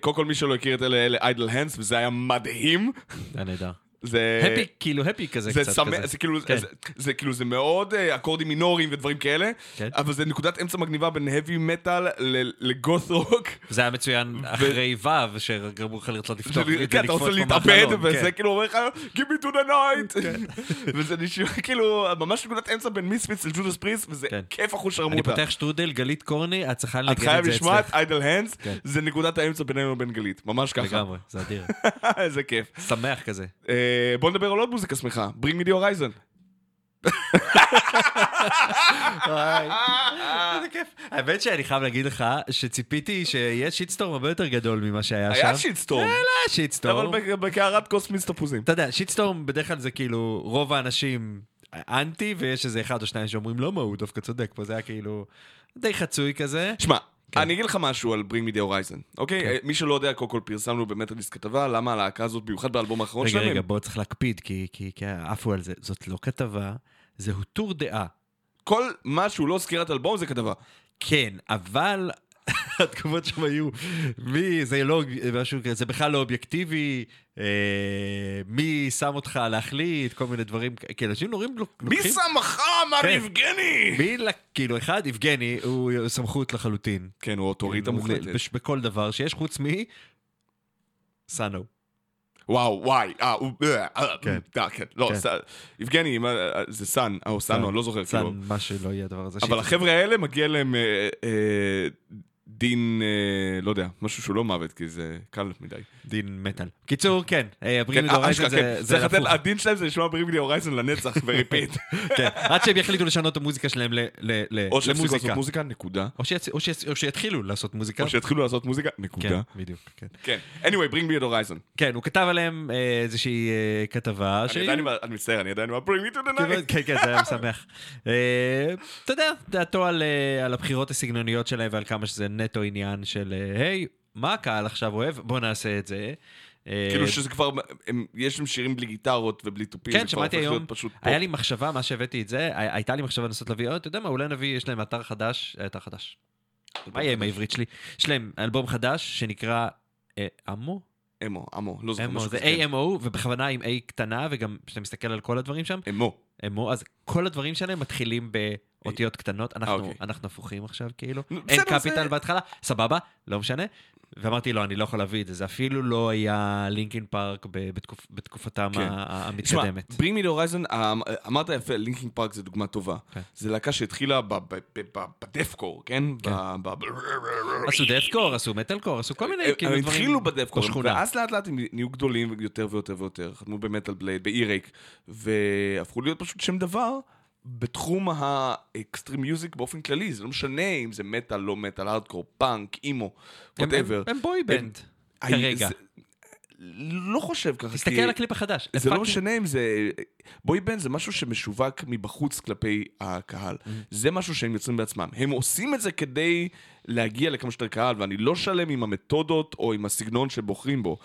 קודם כל מי שלא הכיר את אלה, אלה איידל הנדס, וזה היה מדהים. היה נהדר. זה... הפי, כאילו הפי כזה זה קצת שמח, כזה. זה כאילו, כן. זה, זה כאילו, זה מאוד אה, אקורדים מינוריים ודברים כאלה, כן. אבל זה נקודת אמצע מגניבה בין heavy metal לגות רוק. זה היה מצוין אחרי ו' שגרמו לך לרצות לפתוח כן, אתה רוצה להתאבד, במחלון, וזה כן. כאילו אומר לך, Give me to the night! וזה נשמע כאילו, ממש נקודת אמצע בין מיספיץ לג'ודס פריס, וזה כן. כיף אחוז אני שרמוטה. פותח שטרודל, גלית קורני, את צריכה את לנגן חייב את זה לשמוע את אצלך. Idle Hands, כן. זה נקודת האמצע בינינו לבין גלית, ממש ככה. לגמרי, זה אדיר. איזה כיף. שמח כזה. אה, בוא נדבר על עוד מוזיקה שמחה, Bring me the horizon. איזה כיף. האמת שאני חייב להגיד לך שציפיתי שיהיה shitstorm הרבה יותר גדול ממה שהיה שם. היה shitstorm, היה shitstorm. אבל בק- בקערת קוסמיס תפוזים. אתה יודע, shitstorm בדרך כלל זה כאילו רוב האנשים אנטי, ויש איזה אחד או שניים שאומרים למה הוא דווקא צודק פה, זה היה כאילו די חצוי כזה. שמע, כן. אני אגיד לך משהו על Bring Me The Horizon, אוקיי? אה, מי שלא יודע, קודם כל פרסמנו במטרליסט כתבה, למה הלהקה הזאת, במיוחד באלבום האחרון רגע, שלהם, רגע, בוא צריך להקפיד, כי- כי כי עפו על זה. זאת לא כתבה, זהו טור דעה. כל מה שהוא לא סקירת אלבום זה כתבה. כן, אבל התגובות שם היו, מי, זה לא, משהו כזה, זה בכלל לא אובייקטיבי, אה, מי שם אותך להחליט, כל מיני דברים, כי אנשים נוראים לוקחים... מי שמך, מר כן. יבגני? מי, כאילו, אחד, יבגני, הוא סמכות לחלוטין. כן, הוא אוטוריטה הוא מוחלטת. בש- בכל דבר שיש חוץ מ... סאנו. וואו, וואי, אה, הוא... אה, אה, כן. אה, כן, לא, כן. יבגני, זה סאן, או סאנו, אני לא זוכר, כאילו. סאן, מה שלא יהיה הדבר הזה. אבל. החבר'ה האלה מגיע להם דין, אה, לא יודע, משהו שהוא לא מוות, כי זה קל מדי. דין מטאל. קיצור, כן, כן, אה, אשכרה, כן. זה צריך זה לתת, הפוך. הדין שלהם זה לשמוע Bring Me the Horizon לנצח ו repeat. כן, עד שהם יחליטו לשנות את המוזיקה שלהם ל- ל- ל- או שיפסיקו למוזיקה. לעשות מוזיקה, נקודה. או שיתחילו לעשות מוזיקה. או שיתחילו לעשות מוזיקה, נקודה. כן, בדיוק, כן. כן. anyway, bring me the horizon. כן, הוא כתב עליהם אה, איזושהי אה, כתבה. אני עדיין, אני מצטער, אני עדיין עם ה-bring me to the כאילו, night. כן, כן, זה היה משמח. אה, אתה יודע, דעתו אה, על הבחירות הסגנוניות שלהם ועל כמה שזה נטו עניין של, אה, היי, מה הקהל עכשיו אוהב? בוא נעשה את זה. אה, כאילו שזה כבר, הם- יש שם שירים בלי גיטרות ובלי תופים, כן, שמעתי היום. היה לי מחשבה, מה שהבאתי את זה, הי- הייתה לי מחשבה לנסות להביא, "אה, אתה יודע מה, אולי נביא, יש להם אתר חדש, אה, אתר חדש. מה יהיה עם העברית שלי? יש להם אלבום חדש שנקרא אה, אמו? אמו, אמו, לא זוכר אמו, משהו זה. כן. AMO, ובכוונה עם A קטנה, וגם כשאתה מסתכל על כל הדברים שם, אמו. אמו, אז כל הדברים שלהם מתחילים באותיות קטנות, אנחנו, אוקיי. אנחנו הפוכים עכשיו, כאילו. אין capital זה- בהתחלה, סבבה, לא משנה. ואמרתי, לא, אני לא יכול להביא את זה, זה אפילו לא היה Linkin Park בתקופ, בתקופתם כן. תשמע, המתקדמת. The Horizon, אה, אמרת יפה, Linkin Park זה דוגמה טובה. כן. זה להקה שהתחילה ב deathcore, כן? כן. ב- ב- עשו deathcore, עשו מטאלקור, עשו כל מיני כאילו הם דברים. התחילו ב deathcore. ואז לאט לאט הם נהיו גדולים יותר ויותר ויותר, חתמו ב Metal Blade, ב Earache, והפכו להיות פשוט שם דבר בתחום ה extreme music באופן כללי, זה לא משנה אם זה מטאל, לא מטאל, הארדקור, פאנק, אימו, whatever. הם- boy band, כרגע. לא חושב ככה, תסתכל כי- על הקליפ החדש. זה לא משנה אם זה... boy band זה משהו שמשווק מבחוץ כלפי הקהל. Mm-hmm. זה משהו שהם יוצרים בעצמם. הם עושים את זה כדי להגיע לכמה שיותר קהל, ואני לא שלם עם המתודות או עם הסגנון שבוחרים בו.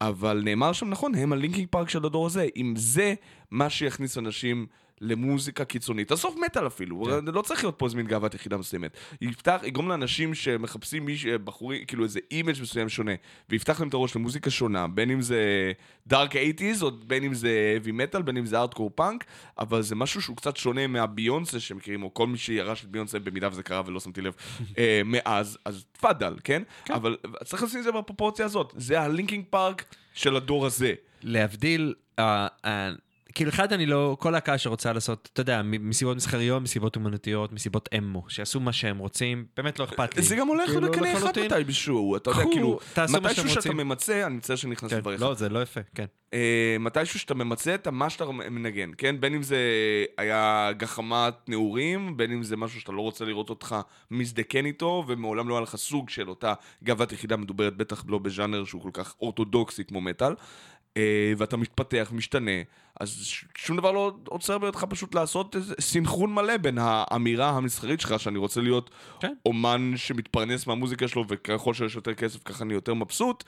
אבל נאמר שם נכון, הם ה Linkin Park של הדור הזה. אם זה מה שיכניס אנשים למוזיקה קיצונית, עזוב מטאל אפילו, כן. לא צריך להיות פה איזה מין גאוות יחידה מסוימת. יפתח, יגרום לאנשים שמחפשים מיש, בחורי, כאילו איזה image מסוים שונה, ויפתח להם את הראש למוזיקה שונה, בין אם זה dark 80's, או בין אם זה heavy metal, בין אם זה hardcore punk, אבל זה משהו שהוא קצת שונה מהביונסה שמכירים, או כל מי שירש את ביונסה, במידה וזה קרה ולא שמתי לב, אה, מאז, אז תפאדל, כן? אבל צריך לשים את זה בפרופורציה הזאת, זה הלינקינג פארק של הדור הזה. להבדיל, אה, אה, כאילו אחד אני לא, כל להקה שרוצה לעשות, אתה יודע, מסיבות מסחריות, מסיבות אומנותיות, מסיבות אמו, שיעשו מה שהם רוצים, באמת לא אכפת לי. זה גם הולך כאילו, בקנה אחד לחלוטין. מתישהו, אתה יודע, כאילו, מתישהו שאתה. ממצה, אני מצטער שאני נכנס כן, לדבריך. לא, זה לא יפה, כן. אה, מתישהו שאתה ממצה את מה שאתה מנגן, כן? בין אם זה היה גחמת נעורים, בין אם זה משהו שאתה לא רוצה לראות אותך מזדקן איתו, ומעולם לא היה לך סוג של אותה גאוות יחידה מדוברת, בטח לא בז'אנר שהוא כל כך אורתודוקסי כמו מטאל, ואתה מתפתח, משתנה, אז ש- שום דבר לא עוצר בידך פשוט לעשות איזה סינכרון מלא בין האמירה המסחרית שלך, שאני רוצה להיות כן. אומן שמתפרנס מהמוזיקה שלו, וככל שיש יותר כסף ככה אני יותר מבסוט,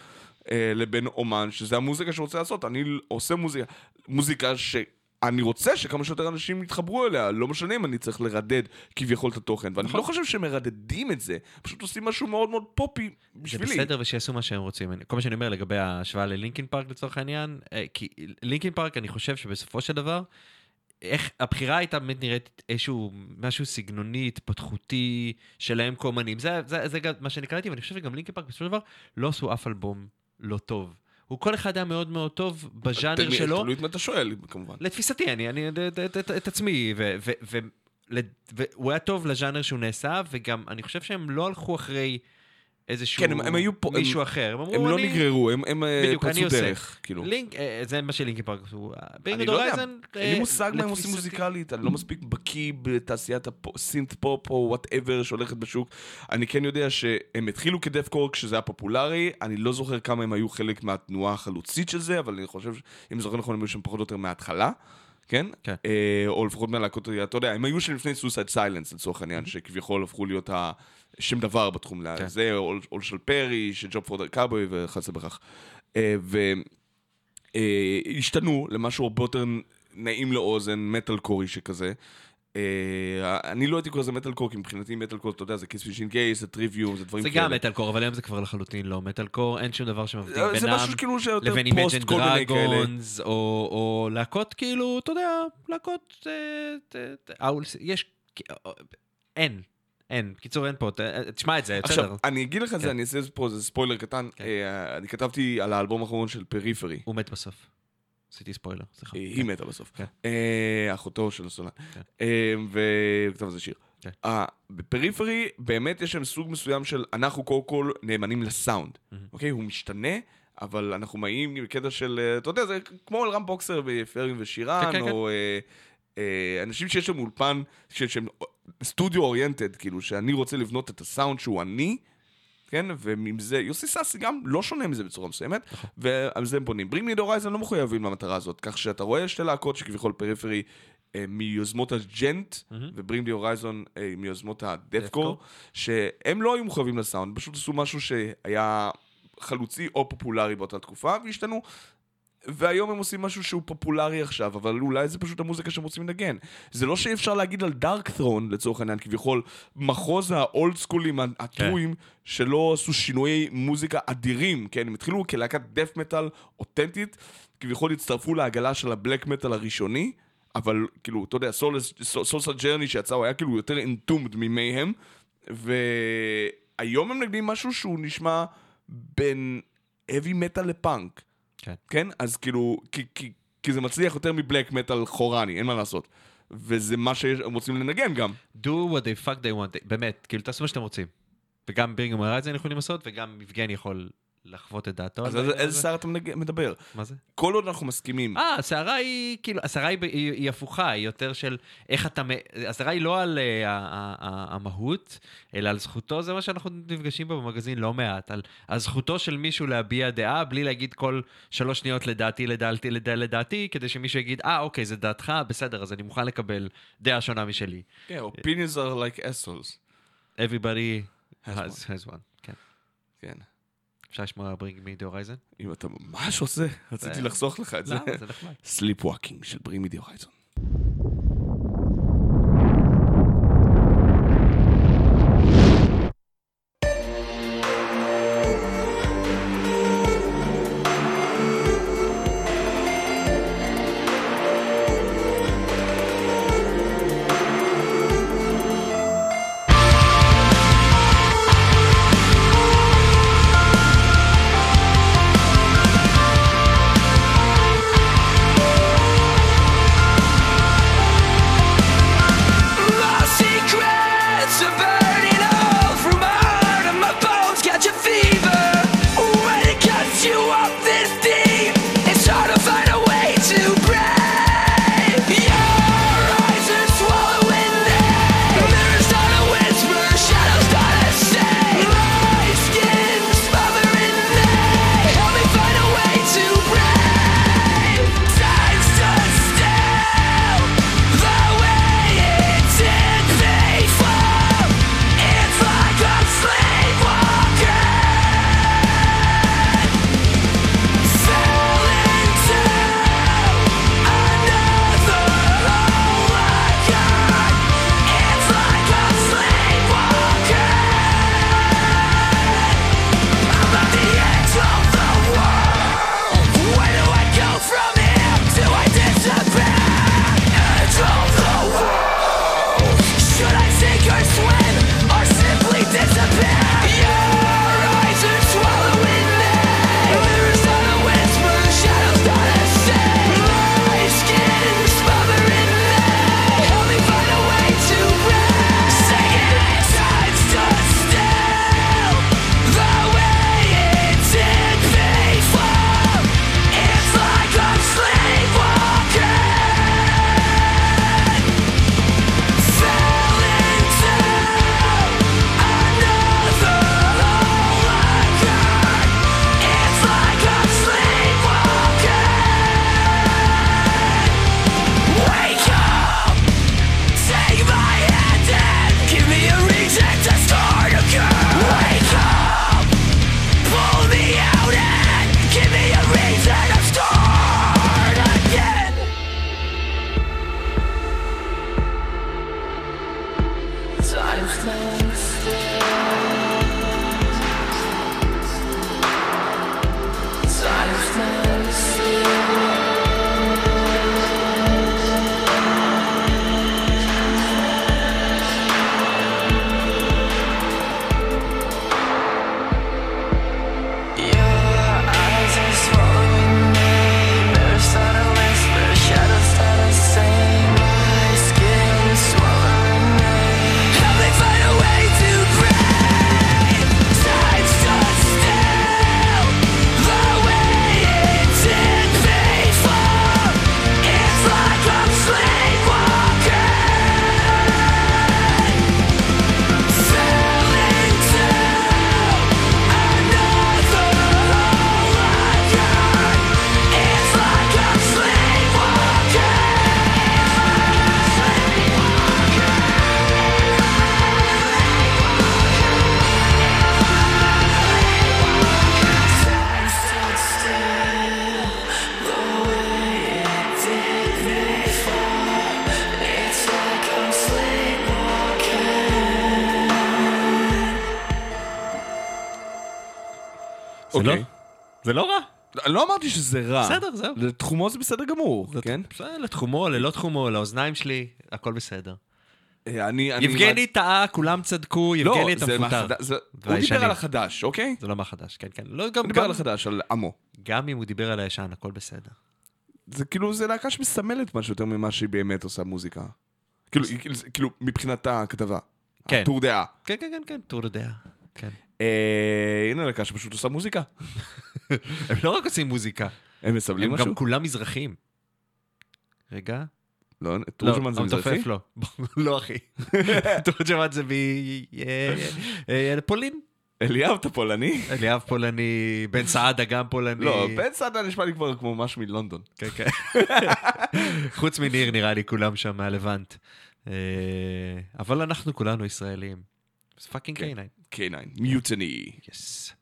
אה, לבין אומן שזה המוזיקה שהוא רוצה לעשות. אני עושה מוזיקה, מוזיקה אני רוצה שכמה שיותר אנשים יתחברו אליה, לא משנה אם אני צריך לרדד כביכול את התוכן. ואני נכון. לא חושב שהם מרדדים את זה, פשוט עושים משהו מאוד מאוד פופי זה בשבילי. בסדר ושיעשו מה שהם רוצים. כל מה שאני אומר לגבי ההשוואה ללינקין פארק לצורך העניין, אה, כי לינקין פארק, אני חושב שבסופו של דבר, איך הבחירה הייתה באמת נראית איזשהו משהו סגנוני, התפתחותי שלהם כאומנים. זה, זה, זה גם מה שאני קראתי, ואני חושב שגם לינקין פארק בסופו של דבר לא עשו אף אלבום לא טוב. הוא כל אחד היה מאוד מאוד טוב בז'אנר שלו. תלוי את מה אתה שואל, כמובן. לתפיסתי, אני, אני, את, עצמי, והוא היה טוב לז'אנר שהוא נעשה, וגם אני חושב שהם לא הלכו אחרי איזשהו כן, הם- הם היו פה- מישהו הם- אחר. הם אמרו, הם לא אני... נגררו, הם- הם אה, בדיוק, אני פרצו. דרך, כאילו. לינק, אה, זה מה ש Linkin Park עשו. אני לא יודע, אין לי מושג מה הם עושים מוזיקלית, אני לא מספיק בקיא בתעשיית ה synth pop או whatever שהולכת בשוק. אני כן יודע שהם התחילו כ deathcore כשזה היה פופולרי, אני לא זוכר כמה הם היו חלק מהתנועה החלוצית של זה, אבל אני חושב, אם זוכר נכון, הם היו שם פחות או יותר מההתחלה. כן? כן. אה, או לפחות מהלהקות, אתה יודע, הם היו שם לפני Suicide Silence לצורך העניין, שכביכול הפכו להיות השם דבר בתחום. כן. זה, All Shall Perish, של Job for a Cowboy וכיוצא בכך. אה, והשתנו למשהו הרבה יותר נעים לאוזן, מטאלקורי שכזה. אה, אני לא הייתי קורא לזה מטאל קור, כי מבחינתי מטאל קור, אתה יודע, זה Killswitch Engage, זה Trivium, זה דברים זה כאלה. גם מטאל קור, אבל היום זה כבר לחלוטין לא מטאל קור, אין שום דבר שמבדיל זה- זה בינם משהו כאילו שיותר לבין Imagine Dragons, או או להקות כאילו, אתה יודע, להקות, אה, יש, אה, אין, אין, בקיצור אין פה, ת- תשמע את זה, עכשיו, בסדר. אני אגיד לך את כן. זה, אני אעשה פה איזה ספוילר קטן. כן. אה, אני כתבתי על האלבום האחרון של Periphery. הוא מת בסוף. עשיתי ספוילר, סליחה. אה, היא מתה בסוף. כן. אה, אחותו של הסולן. כן. אה, והוא כתב על זה שיר. כן. אה, בפריפרי באמת יש שם סוג מסוים של אנחנו קודם כל נאמנים לסאונד. אוקיי? הוא משתנה. אבל אנחנו מגיעים בקטע של, אה, אתה יודע, זה כמו אלרם בוקסר בפרינג ושירן, כן, כן, כן. או אה, אה, אנשים שיש שם אולפן, ש- שהם סטודיו אוריינטד, כאילו, שאני רוצה לבנות את הסאונד שהוא אני, כן? ועם זה, יוסי סאסי גם לא שונה מזה בצורה מסוימת, נכון. ועל זה הם בונים. ברינג מי הורייזן לא מחויבים למטרה הזאת, כך שאתה רואה שתי להקות שכביכול פריפרי אה, מיוזמות ה djent, ו Bring the Horizon מיוזמות ה deathcore, שהם לא היו מחויבים לסאונד, פשוט עשו משהו שהיה חלוצי או פופולרי באותה תקופה, והשתנו. והיום הם עושים משהו שהוא פופולרי עכשיו, אבל אולי זה פשוט המוזיקה שהם רוצים לנגן. זה לא שאי אפשר להגיד על Darkthrone, לצורך העניין, כביכול, מחוז האולד סקולים הטרואים, שלא עשו שינויי מוזיקה אדירים, כן? הם התחילו כלהקת death metal אותנטית, כביכול הצטרפו לעגלה של הבלק מטאל הראשוני, אבל כאילו, אתה יודע, סולסה ג'רני שיצא, הוא היה כאילו יותר אינטומד ממייהם, והיום הם נגנים משהו שהוא נשמע בין heavy מטאל לפאנק. כן. כן? אז כאילו, כי, כי, כי זה מצליח יותר מבלק מטאל חורני, אין מה לעשות. וזה מה שהם רוצים לנגן גם. do what they fuck they want, באמת, כאילו תעשו מה שאתם רוצים. וגם ברינג הורייזן יכולים לעשות, וגם יבגני יכול לחוות את דעתו. אז איזה-. סער אתה מדבר? מה זה? כל עוד אנחנו מסכימים. אה, הסערה היא, כאילו, הסערה היא, היא, היא הפוכה, היא יותר של איך אתה, הסערה היא לא על uh, המהות, אלא על זכותו, זה מה שאנחנו נפגשים בו במגזין לא מעט, על, על זכותו של מישהו להביע דעה בלי להגיד כל שלוש שניות לדעתי, לדעתי, לדע, לדעתי, כדי שמישהו יגיד, אה, אוקיי, זה דעתך, בסדר, אז אני מוכן לקבל דעה שונה משלי. כן, opinions are like assholes. Everybody Has has, has one. כן. כן. אפשר לשמוע Bring Me the Horizon? אם אתה ממש רוצה, רציתי לחסוך לך את זה. למה? זה נחמד. Sleepwalking של Bring Me the Horizon. Thank לא- אוקיי. זה לא רע. לא אמרתי שזה רע. בסדר, זהו. לתחומו זה בסדר גמור, כן? בסדר, לתחומו, ללא תחומו, לאוזניים שלי, הכל בסדר. אה, אני... יבגני טעה, כולם צדקו, לא, יבגני אתה מפוטר. הוא. דיבר על החדש, אוקיי? זה לא מהחדש, כן, כן. לא, גם, הוא דיבר על החדש, על עמו. גם אם הוא דיבר על הישן, הכל בסדר. זה כאילו, זה להקה שמסמלת משהו יותר ממה שהיא באמת עושה מוזיקה. כאילו, כאילו, כאילו, מבחינת הכתבה. כן. הטור דעה. כן, כן, כן, כן, טור דעה. כן. אה, הנה להקה שפשוט עושה מוזיקה. הם לא רק עושים מוזיקה, הם מסמלים הם משהו? גם כולם מזרחים. רגע. לא, לא, תורג'מן זה מזרחי? לא. לא, אחי. תורג'מן זה מפולין. אליאב, אתה פולני? אליאב פולני, בן סעדה גם פולני. לא, בן סעדה נשמע לי כבר כמו משהו מלונדון. כן, כן. חוץ מניר, נראה לי, כולם שם מהלבנט. אה, אבל אנחנו כולנו ישראלים. זה fucking כן. K9. K9, Mutiny. yes.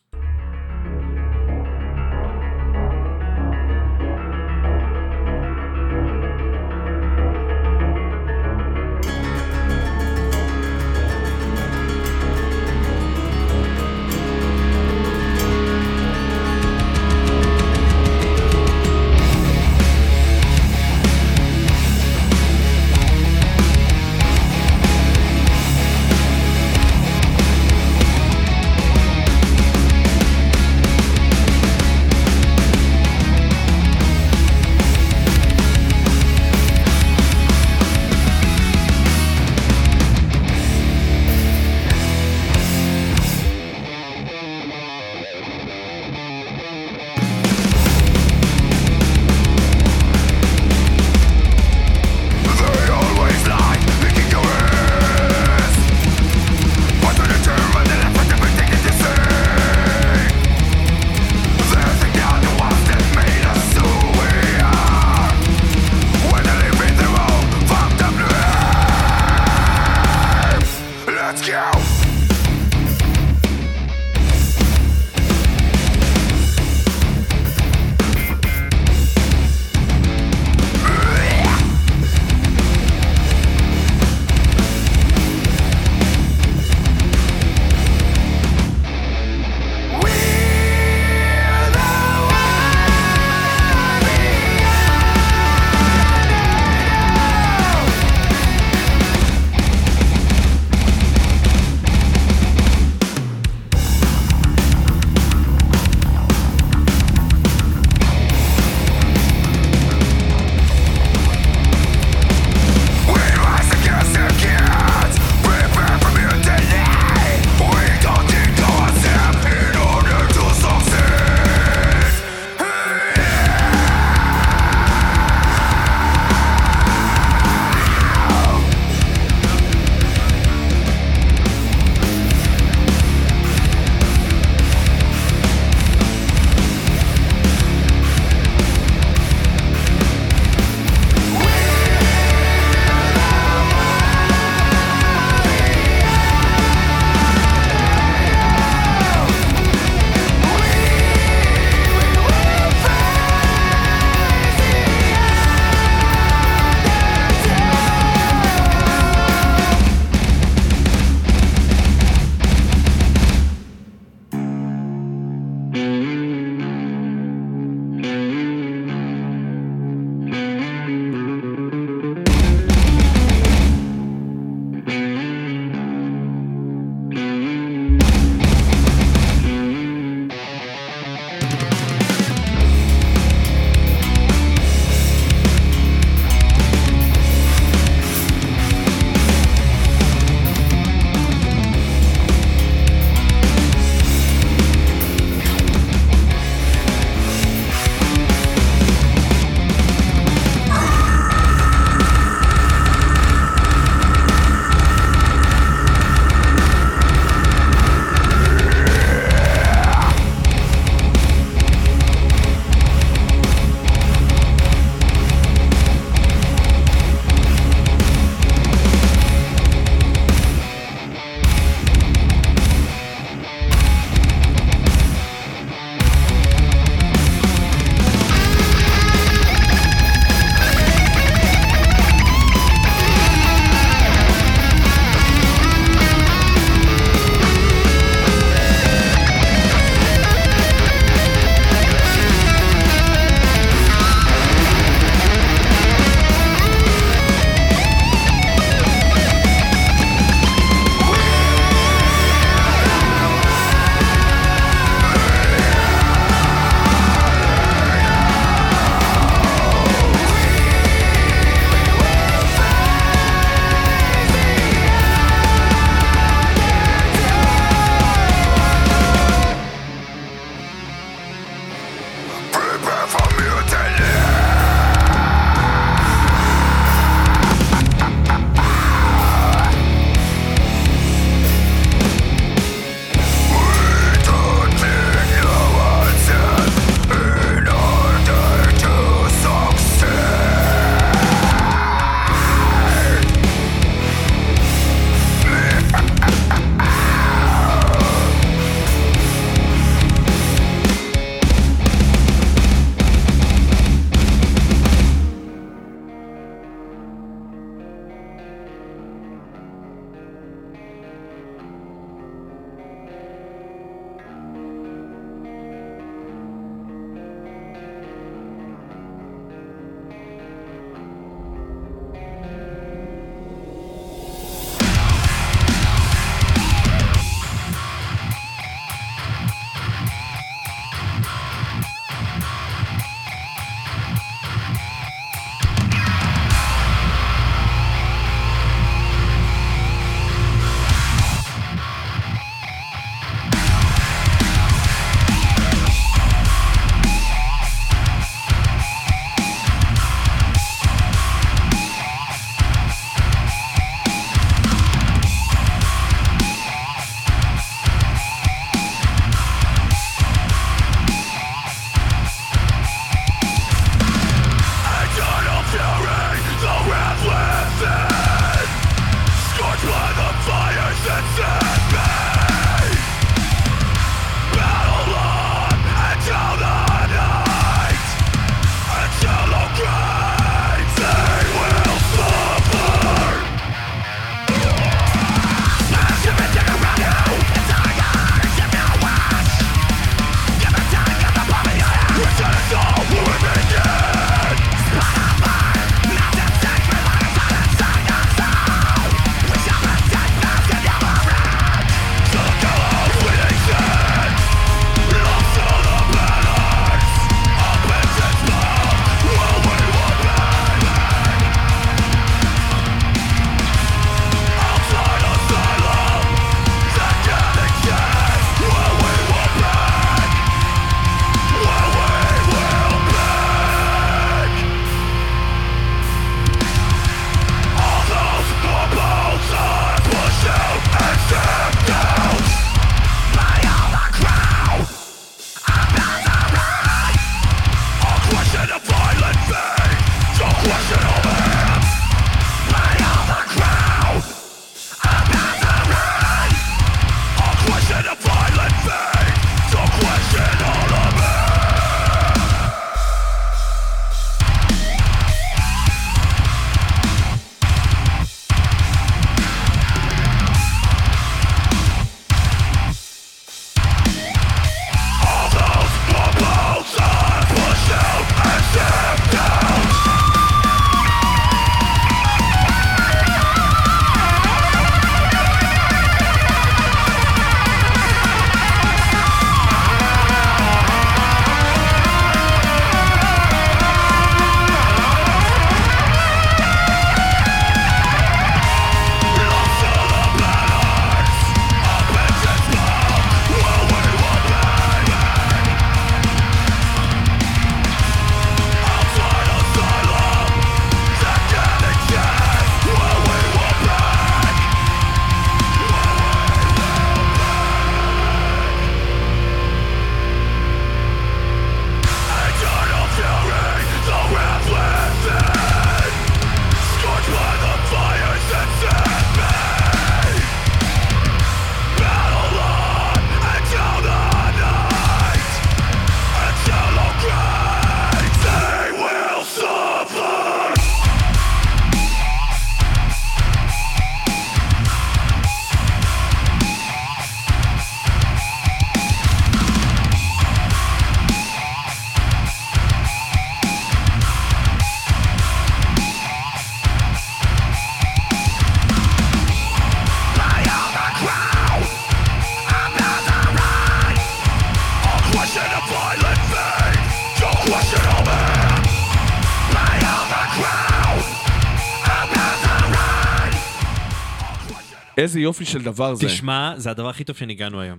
איזה יופי של דבר זה. תשמע, זה הדבר הכי טוב שניגענו היום.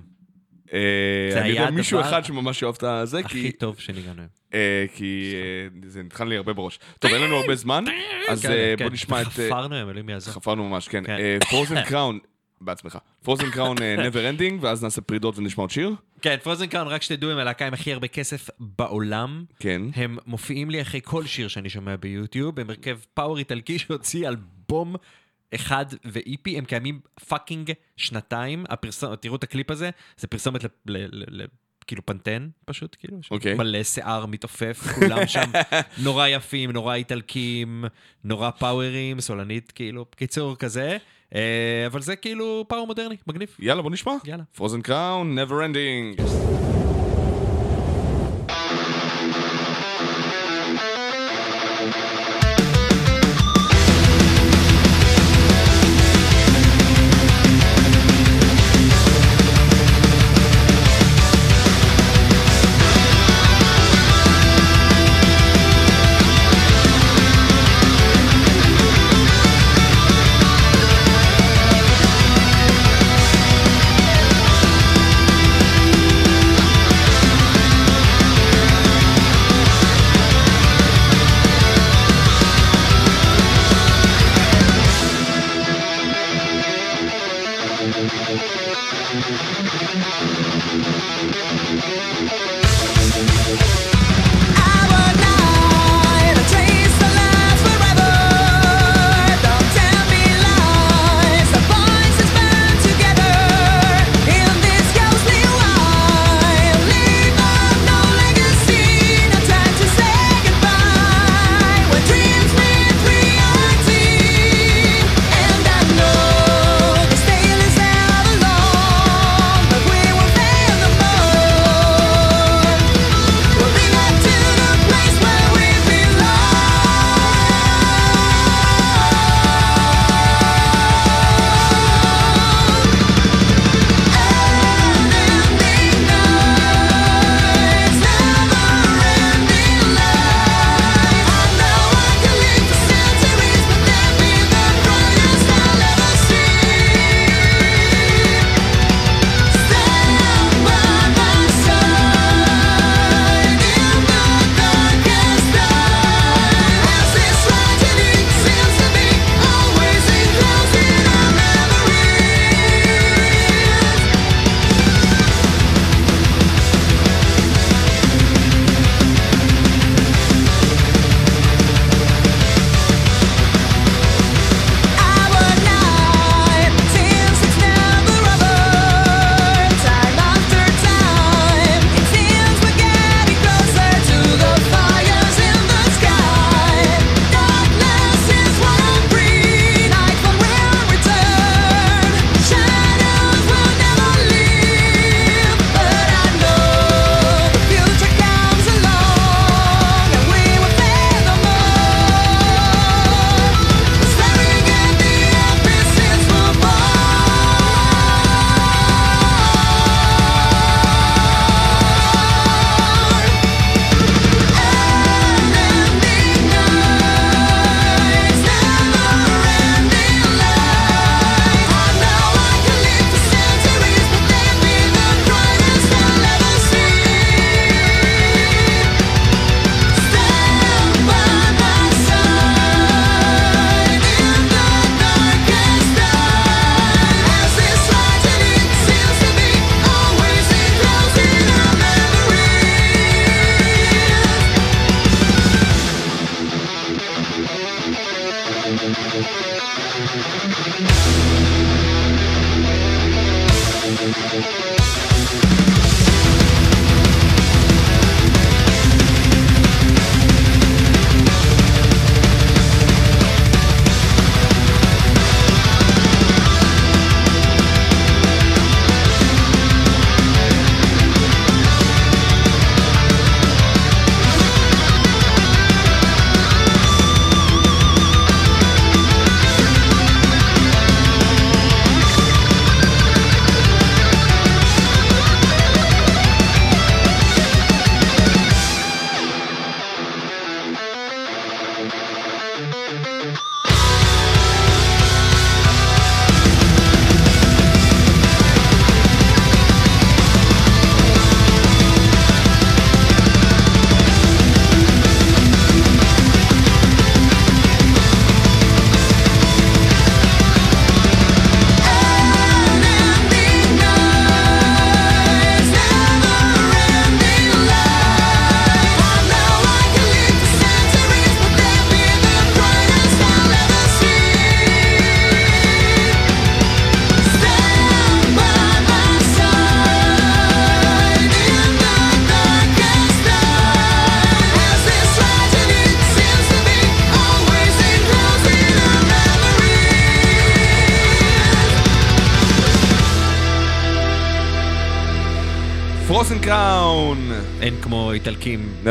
אה, זה אני יודע מישהו אחד שממש אוהב את זה, הכי כי... טוב שניגנו היום. אה, כי אה, זה נטחן לי הרבה בראש. טוב, אין לנו הרבה זמן, אז כן, אה, כן. בוא נשמע את... אה, חפרנו היום, אלוהים יעזור. חפרנו ממש, כן. כן. Frozen Crown, בעצמך. Frozen Crown never ending, ואז נעשה פרידות ונשמע עוד שיר. כן, Frozen Crown, רק שתדעו, הם הלהקה עם הכי הרבה כסף בעולם. כן. הם מופיעים לי אחרי כל שיר שאני שומע ביוטיוב, הם הרכב power איטלקי שהוציא אלבום אחד ו EP, הם קיימים fucking שנתיים. הפרסומת, תראו את הקליפ הזה, זה פרסומת ל... ל, ל, ל כאילו Pantene פשוט, כאילו, יש אוקיי. מלא שיער מתעופף, כולם שם נורא יפים, נורא איטלקים, נורא power ים, סולנית, כאילו, בקיצור כזה, אה, אבל זה כאילו power מודרני, מגניב. יאללה, בוא נשמע. יאללה. Frozen Crown, never ending.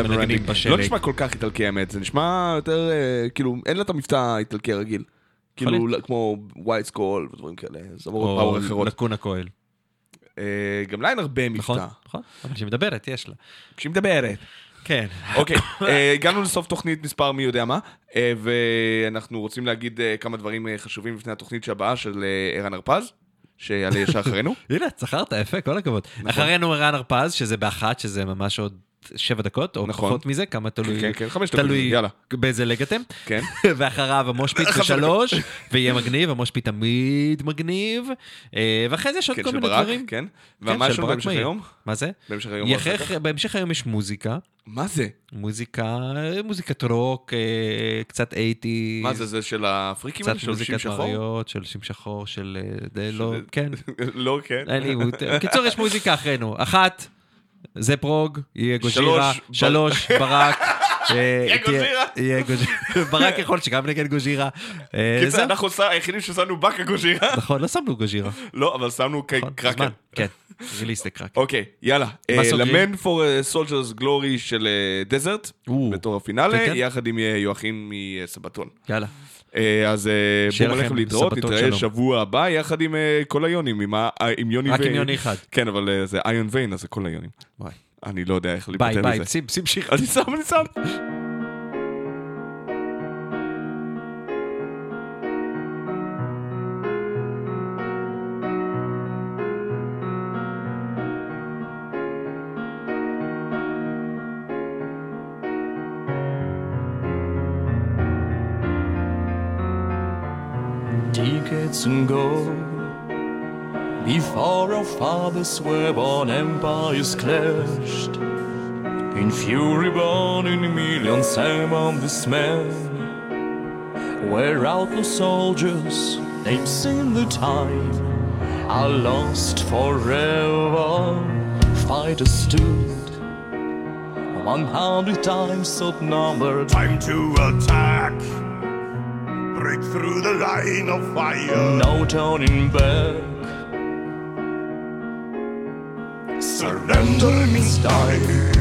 מנגנים ending. בשלג. לא נשמע כל כך איטלקי האמת, זה נשמע יותר, אה, כאילו, אין לה את המבטא האיטלקי הרגיל. כאילו. כמו White Skull ודברים כאלה, זמרות או power אחרות. Lacuna Coil. אה, גם לה אין הרבה נכון, מבטא. נכון. אבל כשהיא מדברת, יש לה. כשהיא מדברת. כן. אוקיי, אה, הגענו לסוף תוכנית מספר מי יודע מה, ואנחנו רוצים להגיד כמה דברים חשובים לפני התוכנית הבאה של ערן הרפז, שיעלה ישר אחרינו. הנה, זכרת, יפה, כל הכבוד. נכון. אחרינו ערן הרפז, שזה באחת, שזה ממש עוד שבע דקות, או נכון. פחות מזה, כמה תלוי, כן, כן, חמש דקות, תלוי יאללה. באיזה ליג אתם. כן. ואחריו המושפיט חמש בשלוש, ויהיה מגניב, המושפיט תמיד מגניב. אה, ואחרי זה יש עוד כן, כל של מיני ברק, דברים. כן. כן, ומה יש של לנו ברק בהמשך. היום? מה זה? בהמשך היום? יחך-? בהמשך היום יש מוזיקה, מה זה? מוזיקה, מוזיקת רוק, אה, קצת אייטי. מה זה, זה של הפריקים האלה? קצת של מוזיקת שחור? מריות, של שים שחור, של... אה, די לא, כן. לא, כן. אין לי... בקיצור, יש מוזיקה אחרינו. אחת, זה פרוג, יהיה גוז'ירה. שלוש, ברק. אה, יהיה גוז'ירה. ברק יכול שגם נגד גוז'ירה. אה, קיצר, זהו. אנחנו ש- היחידים ששמנו באקה גוז'ירה. נכון, לא שמנו גוז'ירה. לא, אבל שמנו נכון, קראקר. זמן, כן, ריליסט קראקר. אוקיי, יאללה. סוגרים? למן פור סולג'רס גלורי של דזרט, בתור הפינאלה, כן, כן. יחד עם אה, יואכים מסבתון. יאללה. אה, אז אה, בואו נלך להתראות, נתראה. שבוע הבא יחד עם אה, כל היונים, עם יוני רק ו- עם יוני אחד. כן, אבל זה איון ויין, אז זה כל היונים. אני לא יודע איך ביי, להיפטר ביי, מזה. שים, שים שיר. אני שם, אני שם. Decades ago. Before our fathers were born, empires clashed. In fury born in millions among this man Where outlaw soldiers, names in the time Are lost forever Fighters stood One hundred times outnumbered Time to attack. Break through the line of fire. No turning back Surrender means die.